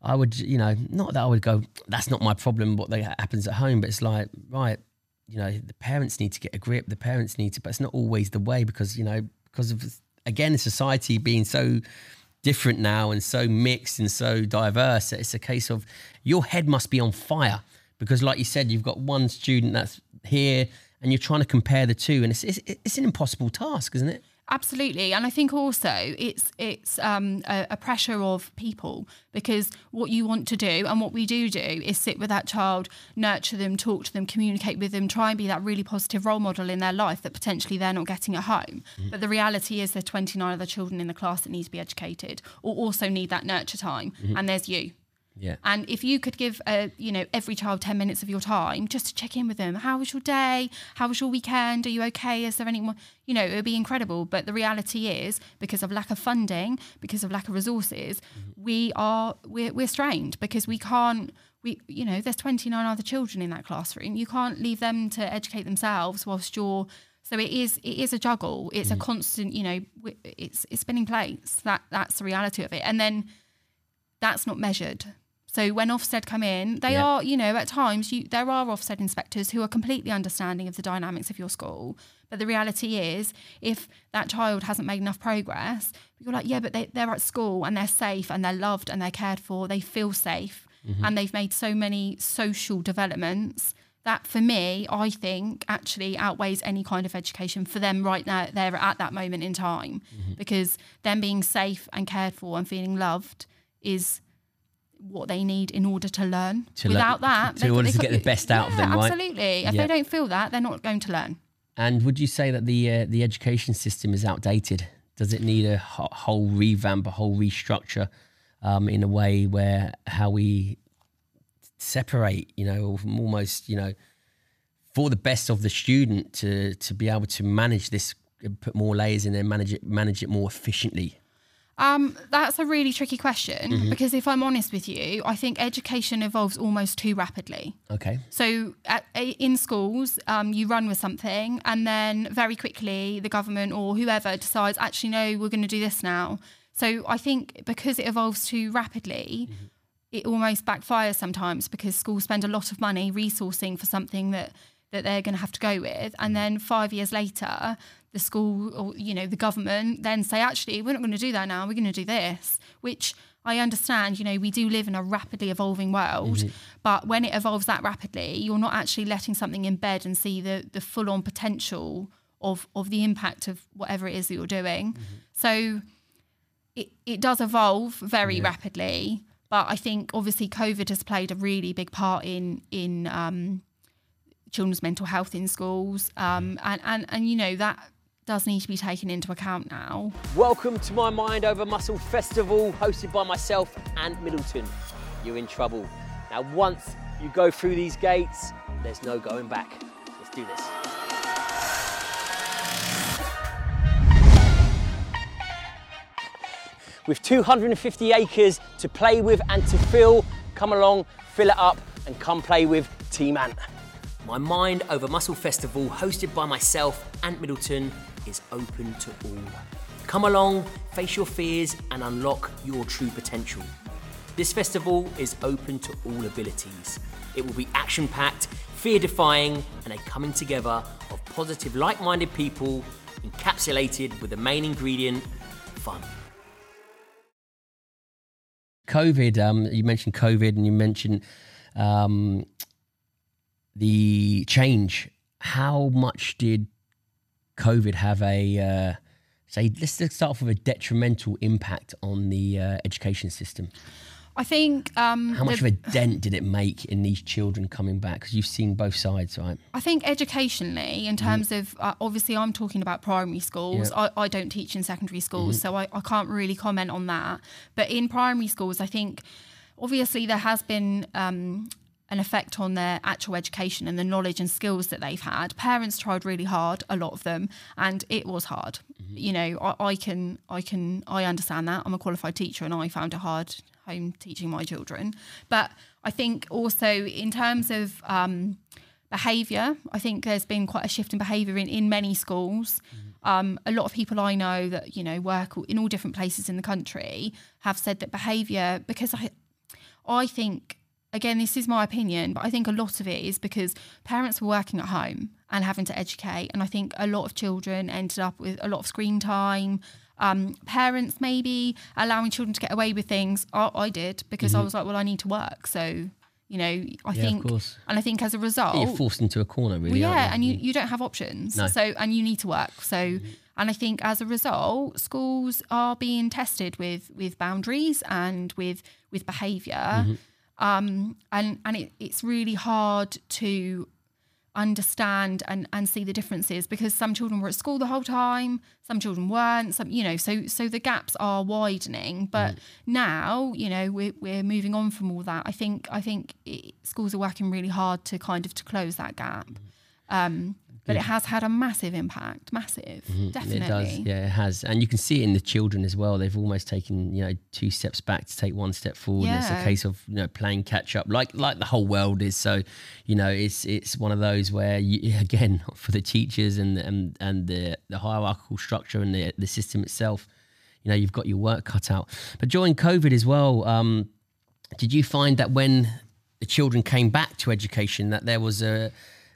I would you know not that I would go. That's not my problem. What that happens at home, but it's like right. You know, the parents need to get a grip. The parents need to, but it's not always the way because you know because of again society being so different now and so mixed and so diverse. It's a case of your head must be on fire because, like you said, you've got one student that's here and you're trying to compare the two, and it's it's, it's an impossible task, isn't it? Absolutely, and I think also it's it's um, a, a pressure of people because what you want to do and what we do do is sit with that child, nurture them, talk to them, communicate with them, try and be that really positive role model in their life that potentially they're not getting at home. But the reality is there's 29 other children in the class that need to be educated or also need that nurture time, and there's you. Yeah. And if you could give, uh, you know, every child 10 minutes of your time just to check in with them, how was your day? How was your weekend? Are you okay? Is there any more? You know, it would be incredible. But the reality is, because of lack of funding, because of lack of resources, we are, we're, we're strained because we can't, we, you know, there's 29 other children in that classroom. You can't leave them to educate themselves whilst you're, so it is it is a juggle. It's a constant, you know, it's it's spinning plates. That that's the reality of it. And then that's not measured. So when Ofsted come in, they Yeah. are, you know, at times you there are Ofsted inspectors who are completely understanding of the dynamics of your school. But the reality is, if that child hasn't made enough progress, you're like, yeah, but they, they're at school and they're safe and they're loved and they're cared for. They feel safe mm-hmm. and they've made so many social developments that for me, I think actually outweighs any kind of education for them right now, there at that moment in time. Mm-hmm. Because them being safe and cared for and feeling loved is what they need in order to learn. To learn- Without that, to order to get the best out of Yeah, them, right? Absolutely. If Yeah. they don't feel that, they're not going to learn. And would you say that the uh, the education system is outdated? Does it need a whole revamp, a whole restructure, um, in a way where how we separate, you know, almost, you know, for the best of the student to to be able to manage this, put more layers in there, manage it, manage it more efficiently. Um, that's a really tricky question Mm-hmm. because if I'm honest with you, I think education evolves almost too rapidly. Okay. So at, in schools, um, you run with something, and then very quickly the government or whoever decides, actually, no, we're going to do this now. So I think because it evolves too rapidly, it almost backfires sometimes because schools spend a lot of money resourcing for something that that they're going to have to go with, and then five years later, the school or you know the government then say actually we're not going to do that now we're going to do this which i understand you know we do live in a rapidly evolving world Mm-hmm. but when it evolves that rapidly you're not actually letting something embed and see the the full on potential of of the impact of whatever it is that you're doing Mm-hmm. so it, it does evolve very rapidly but i think obviously covid has played a really big part in in um, children's mental health in schools um, and, and and you know that does need to be taken into account now Welcome to my Mind Over Muscle Festival, hosted by myself Ant Middleton. You're in trouble. Now, once you go through these gates, there's no going back. Let's do this. With 250 acres to play with and to fill, come along, fill it up, and come play with Team Ant. My Mind Over Muscle Festival, hosted by myself, Ant Middleton, is open to all. Come along, face your fears, and unlock your true potential. This festival is open to all abilities. It will be action packed, fear defying, and a coming together of positive, like minded people encapsulated with the main ingredient fun. COVID, um, you mentioned COVID and you mentioned um, the change. How much did COVID have a, uh, say, let's let's start off with a detrimental impact on the uh, education system? i think um, How much the- of a dent did it make in these children coming back? Because you've seen both sides, right? I think educationally, in terms of uh, obviously, I'm talking about primary schools. Yeah. I, I don't teach in secondary schools, so I, I can't really comment on that. But in primary schools, I think obviously there has been um, an effect on their actual education and the knowledge and skills that they've had. Parents tried really hard, a lot of them, and it was hard. You know, I, I can, I can, I understand that. I'm a qualified teacher, and I found it hard home teaching my children. But I think also in terms of um, behaviour, I think there's been quite a shift in behaviour in, in many schools. Um, a lot of people I know that you know work in all different places in the country have said that behaviour because I I think again this is my opinion but I think a lot of it is because parents were working at home and having to educate and I think a lot of children ended up with a lot of screen time um, parents maybe allowing children to get away with things I, I did because I was like well I need to work so you know I Mm-hmm. of think course. and I think as a result You're forced into a corner, really. well, yeah, you? and you, you don't have options. No. Mm-hmm. So and you need to work. So and I think as a result, schools are being tested with with boundaries and with with behavior Mm-hmm. Um, and and it, it's really hard to understand and and see the differences because some children were at school the whole time some children weren't some you know so so the gaps are widening. But now you know we're, we're moving on from all that. I think i think it, schools are working really hard to kind of to close that gap. Um but it has had a massive impact massive definitely It does, yeah, it has, and you can see it in the children as well. They've almost taken, you know, two steps back to take one step forward. And it's a case of you know playing catch up, like like the whole world is. So, you know, it's it's one of those where you, again for the teachers and and and the the hierarchical structure and the the system itself, you know, you've got your work cut out. But during COVID as well, um, did you find that when the children came back to education, that there was a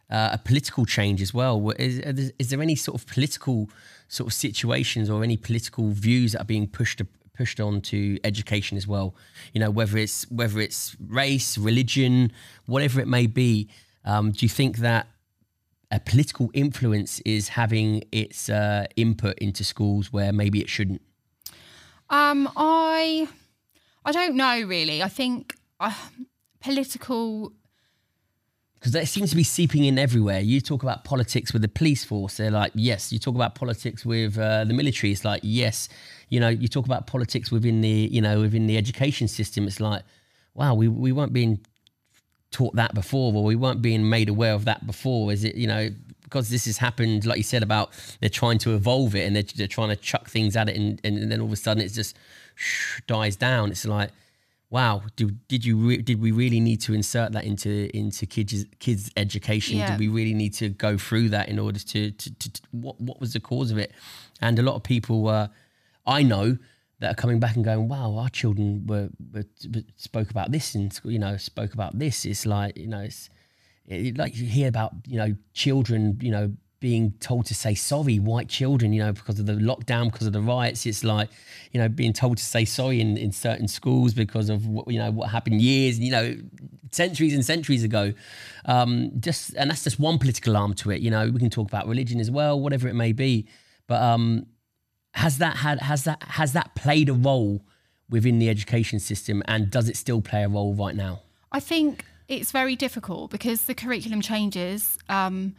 uh, a political change as well? Is, is there any sort of political sort of situations or any political views that are being pushed pushed on to education as well? You know, whether it's whether it's race, religion, whatever it may be. Um, do you think that a political influence is having its uh, input into schools where maybe it shouldn't? Um, I, I don't know really. I think uh, political. Because that seems to be seeping in everywhere. You talk about politics with the police force, they're like, yes. You talk about politics with uh, the military, it's like, yes. You know, you talk about politics within the, you know, within the education system, it's like, wow, we, we weren't being taught that before, or we weren't being made aware of that before. Is it, you know, because this has happened, like you said about they're trying to evolve it and they're, they're trying to chuck things at it, and, and then all of a sudden it's just shh, dies down. It's like, wow, do, did you re- did we really need to insert that into into kids kids education? Yeah. Did we really need to go through that in order to, to, to, to what what was the cause of it? And a lot of people uh, I know that are coming back and going, wow, our children were, were, were spoke about this in school, you know, spoke about this. It's like you know, it's it, like you hear about you know children, you know, being told to say sorry, white children, you know, because of the lockdown, because of the riots. It's like, you know, being told to say sorry in, in certain schools because of what, you know, what happened years, you know, centuries and centuries ago. Um, just, and that's just one political arm to it. You know, we can talk about religion as well, whatever it may be. But um, has that had, has that, has that played a role within the education system and does it still play a role right now? I think it's very difficult because the curriculum changes. Um,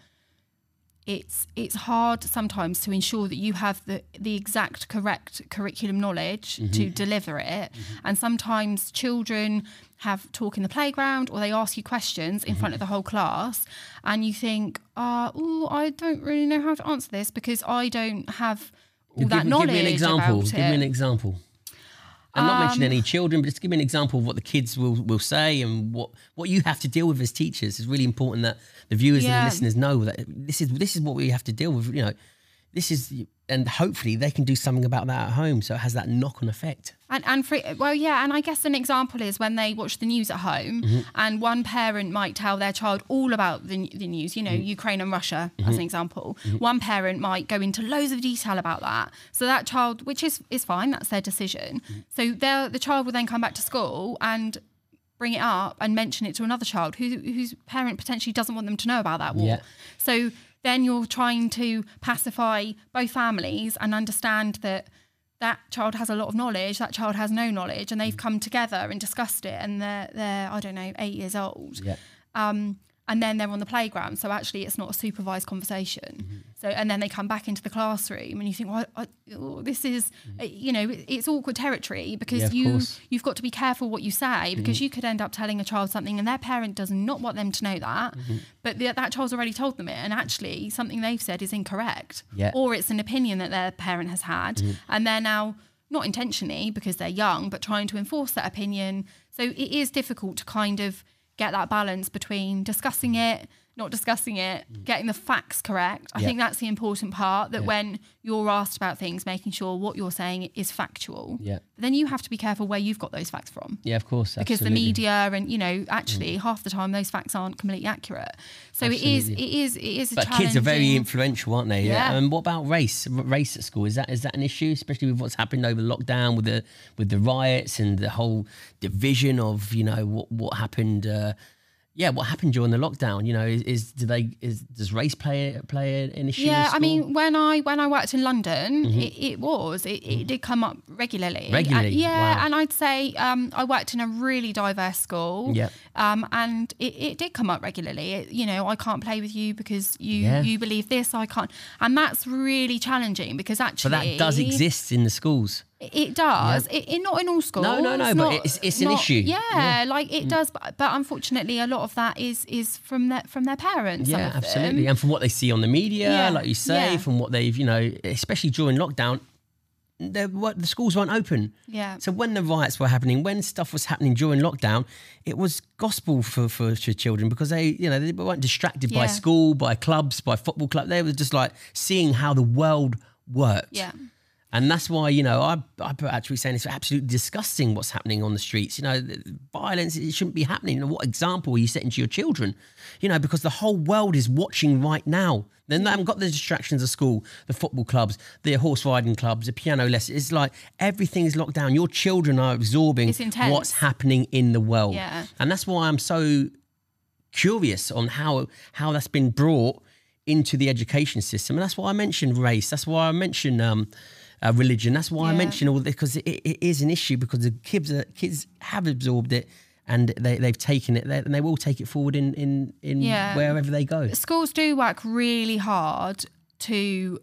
it's it's hard sometimes to ensure that you have the the exact correct curriculum knowledge mm-hmm. to deliver it mm-hmm. and sometimes children have talk in the playground or they ask you questions in mm-hmm. front of the whole class and you think uh, oh I don't really know how to answer this because I don't have all give, that knowledge give me an example give me an example I'm not mentioning Um, any children, but just give me an example of what the kids will, will say and what, what you have to deal with as teachers. It's really important that the viewers and the listeners know that this is this is what we have to deal with. You know, this is and hopefully they can do something about that at home, so it has that knock on effect. And and for well, yeah, and I guess an example is when they watch the news at home, Mm-hmm. and one parent might tell their child all about the, the news. You know, Mm-hmm. Ukraine and Russia as an example. One parent might go into loads of detail about that. So that child, which is is fine, that's their decision. Mm-hmm. So the child will then come back to school and bring it up and mention it to another child who, whose parent potentially doesn't want them to know about that war. Yeah. So then you're trying to pacify both families and understand that that child has a lot of knowledge, that child has no knowledge, and they've come together and discussed it, and they're they're I don't know eight years old, Yeah. um, and then they're on the playground. So actually, it's not a supervised conversation. Mm-hmm. So and then they come back into the classroom, and you think, well, I, oh, this is uh, you know it- it's awkward territory because Mm-hmm. Yeah, you course. Mm-hmm. you've got to be careful what you say because you could end up telling a child something, and their parent does not want them to know that, Mm-hmm. but the, that child's already told them it, and actually something they've said is incorrect, Yeah. or it's an opinion that their parent has had, Mm-hmm. and they're now not intentionally because they're young, but trying to enforce that opinion. So it is difficult to kind of get that balance between discussing it, not discussing it, getting the facts correct. I Mm. Yeah. think that's the important part that Yeah. when you're asked about things, making sure what you're saying is factual. Yeah. But then you have to be careful where you've got those facts from. Yeah, of course. Because absolutely. Mm. the media and you know actually half the time those facts aren't completely accurate. So it is it Absolutely. is it is a But kids are very influential, aren't they? Yeah. And what about race? R- Race at school is that is that an issue, especially with what's happened over lockdown with the with the riots and the whole division of you know what what happened. Uh, yeah, what happened during the lockdown? You know, is, is do they is does race play play an issue? Yeah, I mean, when I when I worked in London, it, it was it, it did come up regularly. Mm-hmm. Regularly? Uh, yeah, Wow. and I'd say um, I worked in a really diverse school. Yep. Um, and it, it did come up regularly. It, you know, I can't play with you because you Yeah. you believe this. I can't, and that's really challenging because actually, but that does exist in the schools. It does. It, it not in all schools. no, no, no, but not- it's- it's an not- issue. Yeah, Yeah. Mm. like it does. But, but unfortunately, a lot of that is is from their from their parents. Yeah, them. absolutely. And from what they see on the media, Yeah, like you say, from what they've, you know, especially during lockdown, the, what, the schools weren't open. Yeah. So when the riots were happening, when stuff was happening during lockdown, it was gospel for, for, for children because they, you know, they weren't distracted by school, by clubs, by football club. They were just like seeing how the world worked. Yeah. And that's why, you know, I, I actually saying it's absolutely disgusting what's happening on the streets. You know, violence, it shouldn't be happening. You know, what example are you setting to your children? You know, because the whole world is watching right now. Then they haven't got the distractions of school, the football clubs, the horse riding clubs, the piano lessons. It's like everything is locked down. Your children are absorbing what's happening in the world. Yeah. And that's why I'm so curious on how how that's been brought into the education system, and that's why I mentioned race. That's why I mentioned um, uh, religion. That's why I mention all this because it, it is an issue because the kids are, kids have absorbed it and they they've taken it they, and they will take it forward in in in Yeah. wherever they go. schools do work really hard to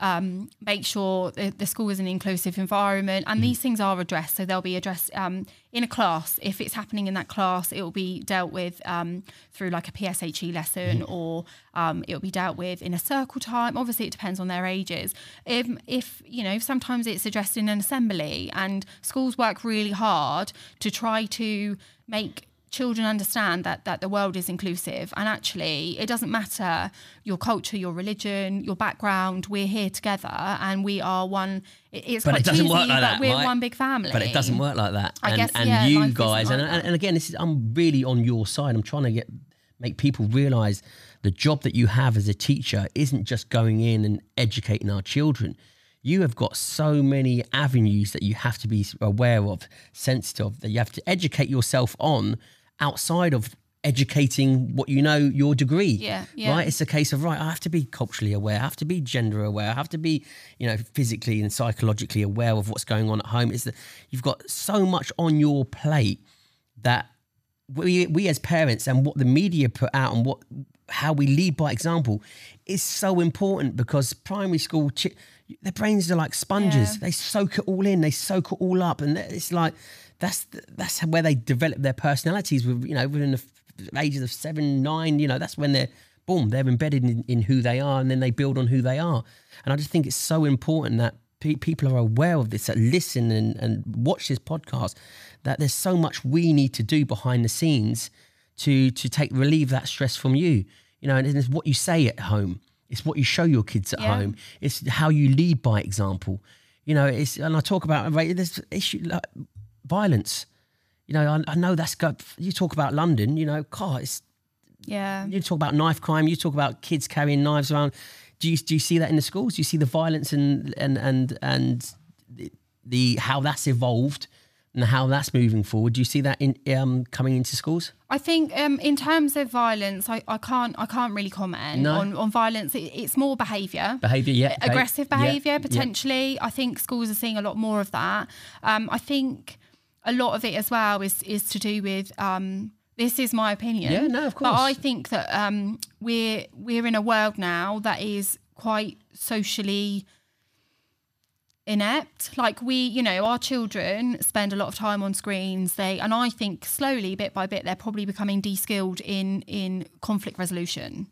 um, make sure the, the school is an inclusive environment and these things are addressed. So they'll be addressed um, in a class. If it's happening in that class it will be dealt with um, through like a pshe lesson or um, it will be dealt with in a circle time. Obviously it depends on their ages. If, if you know sometimes it's addressed in an assembly and schools work really hard to try to make children understand that that the world is inclusive and actually it doesn't matter your culture your religion your background we're here together and we are one it's But quite it doesn't cheesy, work like that, we're right? one big family But it doesn't work like that. I and guess, and yeah, you guys, like and, and, again, this is I'm really on your side. I'm trying to get make people realize the job that you have as a teacher isn't just going in and educating our children. You have got so many avenues that you have to be aware of, sensitive that you have to educate yourself on outside of educating what you know your degree Yeah, yeah. right it's a case of right i have to be culturally aware i have to be gender aware i have to be you know physically and psychologically aware of what's going on at home is that you've got so much on your plate that we we as parents and what the media put out and what how we lead by example is so important because primary school chi- their brains are like sponges Yeah. they soak it all in they soak it all up and it's like that's that's where they develop their personalities with you know within the ages of seven nine you know that's when they're boom they're embedded in, in who they are and then they build on who they are. And i just think it's so important that pe- people are aware of this that listen and, and watch this podcast that there's so much we need to do behind the scenes to to take relieve that stress from you. You know and it's what you say at home. It's what you show your kids at Yeah. home. It's how you lead by example. You know it's and i talk about right, this issue like violence you know I, I know that's got you talk about london you know god it's Yeah. you talk about knife crime you talk about kids carrying knives around do you do you see that in the schools do you see the violence and and and and the, the how that's evolved and how that's moving forward do you see that in um coming into schools I think um, in terms of violence, I, I can't I can't really comment No. on, on violence. It, it's more behaviour. behavior yeah aggressive behaviour yeah. potentially. I think schools are seeing a lot more of that. Um, I think a lot of it as well is is to do with. Um, this is my opinion. Yeah, no, of course. But I think that um, we're we're in a world now that is quite socially inept like we you know our children spend a lot of time on screens they and i think slowly bit by bit they're probably becoming de-skilled in in conflict resolution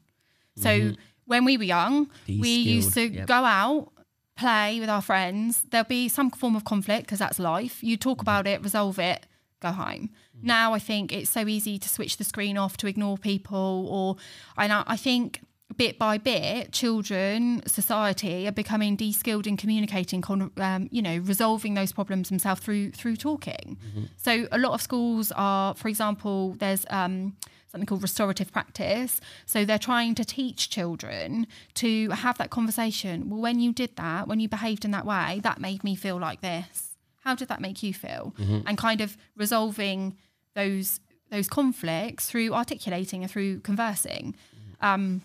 so when we were young we used to Mm-hmm. Yep. go out play with our friends there'll be some form of conflict because that's life. You talk Mm-hmm. about it resolve it go home. Now i think it's so easy to switch the screen off to ignore people or and i, I think bit by bit children society are becoming de-skilled in communicating con- um, you know resolving those problems themselves through through talking. So a lot of schools are for example there's um, something called restorative practice. So they're trying to teach children to have that conversation. Well when you did that when you behaved in that way that made me feel like this. How did that make you feel? And kind of resolving those those conflicts through articulating and through conversing. Um,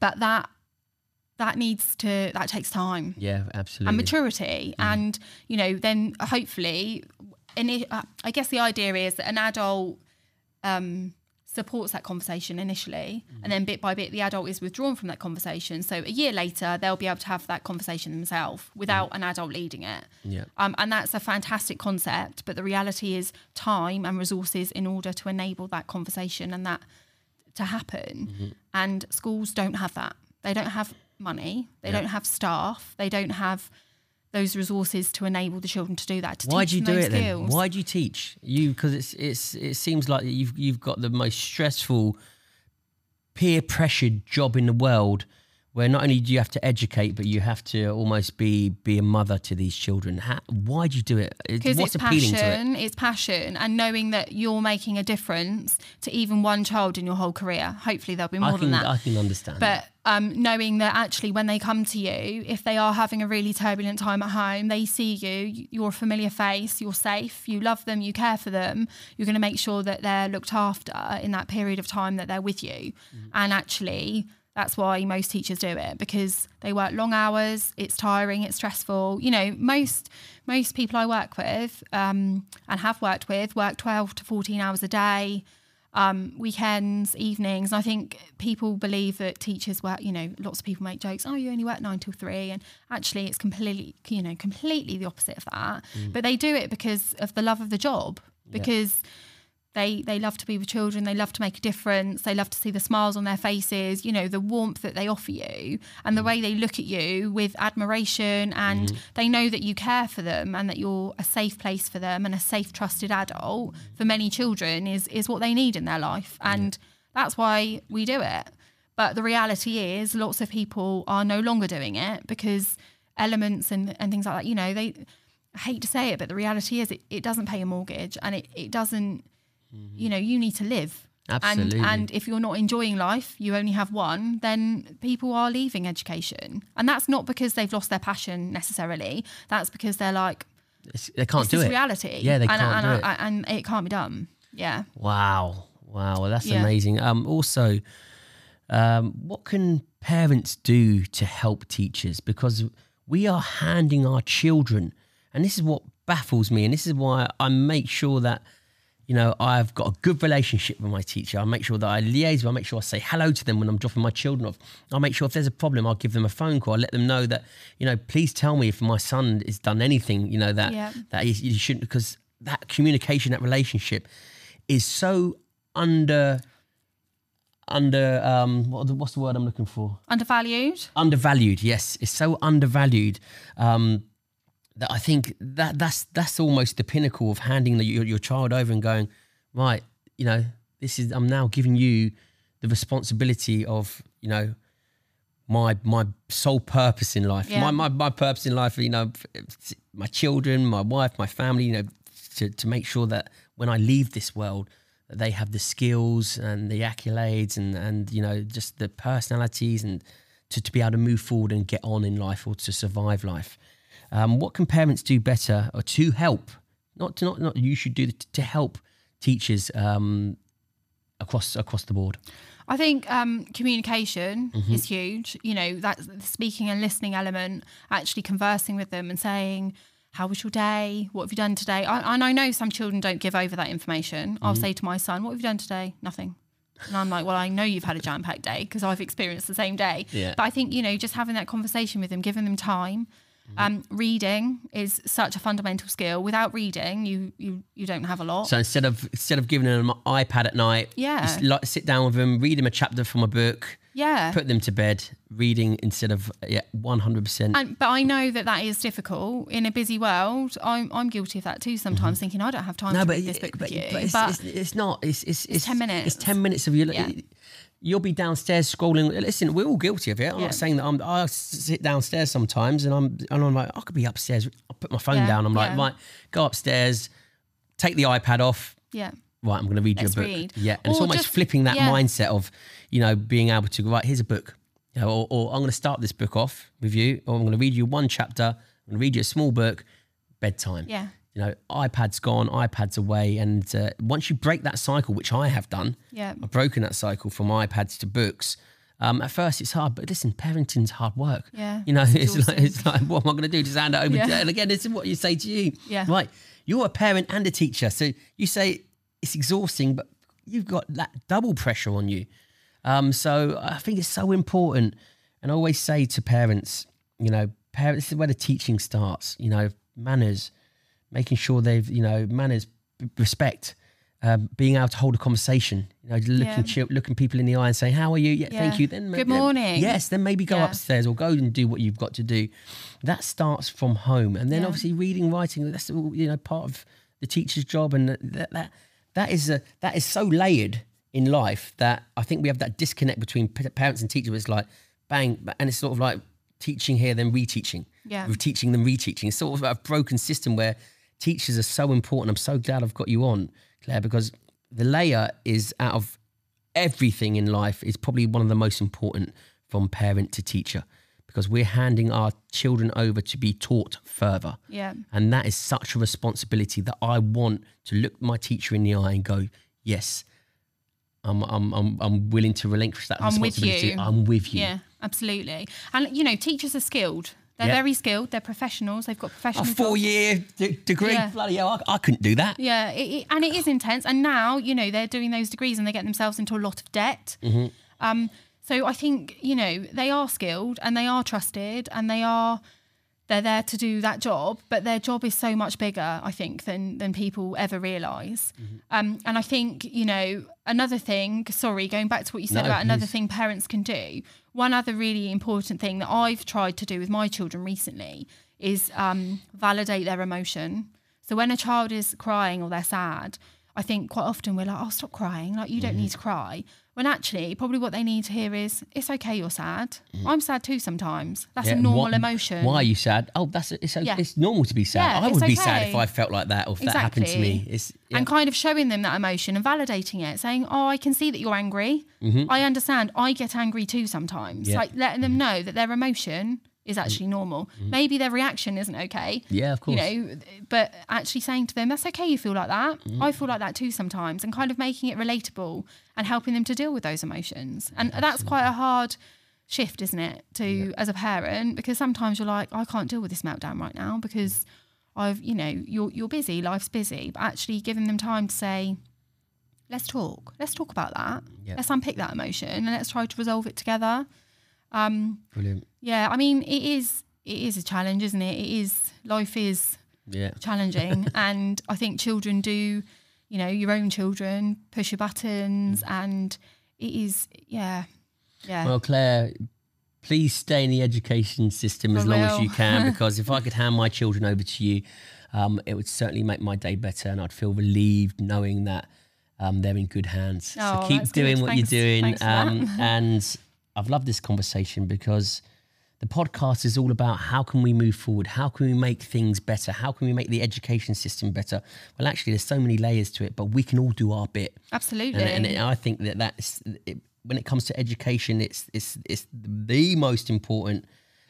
but that that needs to that takes time. Yeah absolutely. And maturity. And you know then hopefully and it, uh, i guess the idea is that an adult um, supports that conversation initially and mm-hmm. then bit by bit the adult is withdrawn from that conversation. So a year later they'll be able to have that conversation themselves without mm-hmm. an adult leading it. Yeah. um, and that's a fantastic concept but the reality is time and resources in order to enable that conversation and that to happen. Mm-hmm. And schools don't have that. They don't have money. They Yeah. don't have staff. They don't have those resources to enable the children to do that to Why do you do it then? Why do you teach? You because it's it's it seems like you've you've got the most stressful, peer pressured job in the world, where not only do you have to educate, but you have to almost be be a mother to these children. How, why do you do it? Because it's appealing to it? passion it's passion and knowing that you're making a difference to even one child in your whole career hopefully there'll be more I than can that I can understand. But um, knowing that actually, when they come to you, if they are having a really turbulent time at home, they see you, you're a familiar face, you're safe, you love them, you care for them, you're going to make sure that they're looked after in that period of time that they're with you. And actually, that's why most teachers do it because they work long hours. It's tiring. It's stressful. You know, most most people I work with um, and have worked with work twelve to fourteen hours a day um, weekends, evenings. I think people believe that teachers work, you know, lots of people make jokes, oh, you only work nine till three. And actually, it's completely, you know, completely the opposite of that. But they do it because of the love of the job, because they, they love to be with children, they love to make a difference, they love to see the smiles on their faces, you know, the warmth that they offer you, and the mm. way they look at you with admiration, and mm-hmm. they know that you care for them and that you're a safe place for them and a safe, trusted adult for many children is is what they need in their life, and that's why we do it. But the reality is, lots of people are no longer doing it because elements and, and things like that, you know, they I hate to say it, but the reality is it, it doesn't pay a mortgage and it, it doesn't, you know, you need to live. Absolutely. And, and if you're not enjoying life, you only have one, then people are leaving education. And that's not because they've lost their passion necessarily. That's because they're like, It's- they can't do it. reality. Yeah, they and, can't and, do it. And it can't be done. Yeah. Wow. Wow. Well, that's Yeah. amazing. Um, also, um, what can parents do to help teachers? Because we are handing our children, and this is what baffles me, and this is why I make sure that, you know, I've got a good relationship with my teacher. I make sure that I liaise with, I make sure I say hello to them when I'm dropping my children off. I'll make sure if there's a problem, I'll give them a phone call. I'll let them know that, you know, please tell me if my son has done anything, you know, that, Yeah. that he shouldn't, because that communication, that relationship is so under under um what, what's the word I'm looking for? Undervalued. Undervalued. Yes, it's so undervalued um, that I think that that's that's almost the pinnacle of handing the, your your child over and going right. You know, this is I'm now giving you the responsibility of you know my my sole purpose in life. Yeah. My, my my purpose in life, you know, my children, my wife, my family, you know, to to make sure that when I leave this world, that they have the skills and the accolades and and you know just the personalities and to, to be able to move forward and get on in life or to survive life. Um, what can parents do better or to help? Not to not not you should do to help teachers um, across across the board. I think um, communication Mm-hmm. is huge. You know, that the speaking and listening element, actually conversing with them and saying, "How was your day? What have you done today?" I, and I know some children don't give over that information. I'll Mm-hmm. say to my son, "What have you done today?" Nothing. And I'm like, "Well, I know you've had a jam-packed day because I've experienced the same day." Yeah. But I think you know, just having that conversation with them, giving them time. Mm-hmm. Um, reading is such a fundamental skill. Without reading, you you you don't have a lot. So instead of instead of giving them an iPad at night, Yeah. just like, sit down with them, read them a chapter from a book, yeah. put them to bed, reading instead of yeah, one hundred percent. But I know that that is difficult in a busy world. I'm I'm guilty of that too. Sometimes thinking I don't have time Mm-hmm. No, to but, read this book but, with you. but it's, but it's, it's not. It's it's, it's 10 minutes. It's ten minutes of your. Yeah. You'll be downstairs scrolling. Listen, we're all guilty of it. I'm Yeah. not saying that I'm. I sit downstairs sometimes, and I'm and I'm like, I could be upstairs. I put my phone Yeah, down. I'm like, yeah. right, go upstairs, take the iPad off. yeah, Right, I'm going to read Let's you a book. read. Yeah, and it's almost just- flipping that mindset of, you know, being able to go right. Here's a book, you know, or, or I'm going to start this book off with you, or I'm going to read you one chapter. I'm going to read you a small book, bedtime. yeah, You know, iPad's gone, iPad's away, and uh, once you break that cycle, which I have done, yeah, I've broken that cycle from iPads to books. Um, at first, it's hard, but listen, parenting's hard work. Yeah, you know, it's it's, like it's like, what am I going to do? Just hand it over? Yeah. To, and again, this is what you say to you. Yeah. right. You're a parent and a teacher, so you say it's exhausting, but you've got that double pressure on you. Um, so I think it's so important, and I always say to parents, you know, parents this is where the teaching starts. You know, manners, making sure they've, you know, manners, respect, um, being able to hold a conversation. You know, looking Yeah. looking people in the eye and saying, "How are you? Yeah, thank you." Then Good then- morning. yes, then maybe go Yeah. upstairs or go and do what you've got to do. That starts from home, and then Yeah. obviously reading, writing. That's all you know, part of the teacher's job, and that that that is a that is so layered in life that I think we have that disconnect between p- parents and teachers. It's like bang, and it's sort of like teaching here, then reteaching. Yeah. We're teaching them reteaching. It's sort of a broken system where teachers are so important. I'm so glad I've got you on, Claire, because the layer is out of everything in life is probably one of the most important from parent to teacher because we're handing our children over to be taught further. yeah, And that is such a responsibility that I want to look my teacher in the eye and go, yes, I'm, I'm, I'm, I'm willing to relinquish that I'm with responsibility. you. I'm with you. yeah, absolutely. And you know, teachers are skilled. They're Yeah. very skilled. They're professionals. They've got professional. A professional. four jobs. year d- degree, Yeah. bloody hell, I, I couldn't do that. Yeah, it, it, and it is intense. And now, you know, they're doing those degrees and they get themselves into a lot of debt. Mm-hmm. Um, so I think, you know, they are skilled and they are trusted and they are they're there to do that job, but their job is so much bigger, I think, than than people ever realize Mm-hmm. Um, and I think, you know, another thing, sorry, going back to what you said No, about another thing parents can do, one other really important thing that I've tried to do with my children recently is um, validate their emotion. So when a child is crying or they're sad, I think quite often we're like, oh, stop crying. Like, you don't Mm-hmm. need to cry. When actually, probably what they need to hear is, it's okay, you're sad. I'm sad too sometimes. That's Mm-hmm. Yeah, a normal what- emotion. Why are you sad? Oh, that's it's, Yeah. it's normal to be sad. Yeah, I would it's be sad if. I felt like that or if that happened to me. And kind of showing them that emotion and validating it, saying, oh, I can see that you're angry. I understand. I get angry too sometimes. Mm-hmm. Like letting them know that their emotion Mm. Is mm. actually normal. Mm. Maybe their reaction isn't okay. yeah, of course. you know but actually saying to them that's okay you feel like that. Mm. i feel like that too sometimes and kind of making it relatable and helping them to deal with those emotions. And that's quite a hard shift isn't it to as a parent? Because sometimes you're like i can't deal with this meltdown right now because mm. i've you know you're you're busy life's busy. But actually giving them time to say let's talk. Let's talk about that. Yeah. let's unpick that emotion and let's try to resolve it together um Brilliant. yeah i mean it is it is a challenge isn't it it is life is Yeah. challenging and i think children do you know your own children push your buttons and it is yeah yeah Well, Claire, please stay in the education system as I long as you can, because if I could hand my children over to you, um, it would certainly make my day better, and I'd feel relieved knowing that um, they're in good hands. Oh, so keep doing good. what Thanks- you're doing, um, and I've loved this conversation because. The podcast is all about how can we move forward? How can we make things better? How can we make the education system better? Well, actually, there's so many layers to it, but we can all do our bit. absolutely And, and I think that that's it, when it comes to education, it's it's it's the most important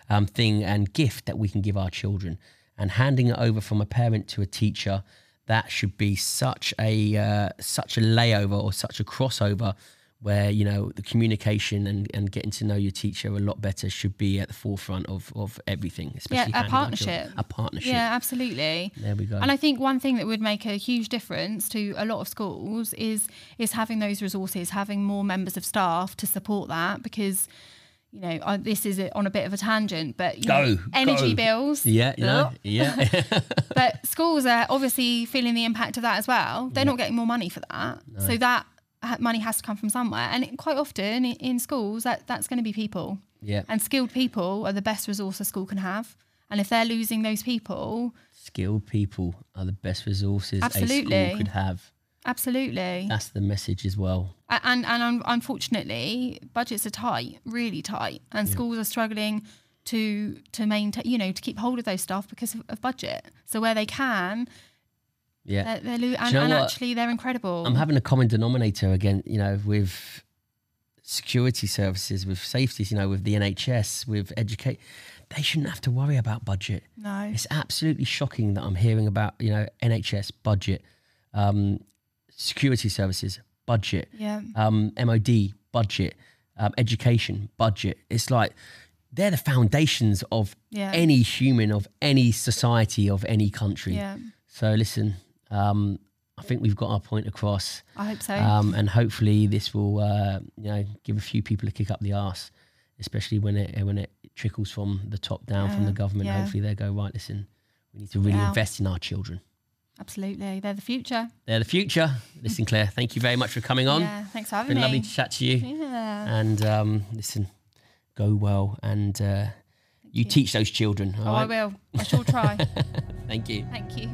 um, thing and gift that we can give our children. And handing it over from a parent to a teacher, that should be such a uh, such a layover or such a crossover. Where you know the communication and, and getting to know your teacher a lot better should be at the forefront of, of everything, especially a our children- partnership. A partnership. yeah absolutely There we go. and I think one thing that would make a huge difference to a lot of schools is is having those resources, having more members of staff to support that. Because, you know, I, this is a, on a bit of a tangent, but you know, Go, energy go. bills. yeah, you know, Ugh. yeah. but schools are obviously feeling the impact of that as well. They're not getting more money for that, so that ha- money has to come from somewhere. And it, quite often in, schools, that that's going to be people, yeah. and skilled people are the best resource a school can have. And if they're losing those people, skilled people are the best resources a Absolutely. school could have. absolutely. That's the message as well. A- and and unfortunately, budgets are tight, really tight, and schools are struggling to to maintain, you know, to keep hold of those staff because of, of budget. So where they can, Yeah. they're, they're lo- and, you know and actually they're incredible. I'm having a common denominator again, you know, with security services, with safeties, you know, with the NHS, with educate. They shouldn't have to worry about budget. no, It's absolutely shocking that I'm hearing about, you know, NHS budget, um, security services budget, yeah, um, MOD budget, um, education budget. It's like they're the foundations of Yeah. any human, of any society, of any country. yeah. So listen, um, I think we've got our point across, I hope so. um, and hopefully this will, uh, you know, give a few people a kick up the arse, especially when it when it trickles from the top down from the government. yeah. Hopefully they go right. Listen, we need to really Yeah. invest in our children. Absolutely, they're the future. They're the future. Listen, Claire, thank you very much for coming on. Yeah, thanks for It's having been me. lovely to chat to you. yeah. And um, listen, go well, and uh, you, teach those children. Oh, I will. I shall try. Thank you. Thank you.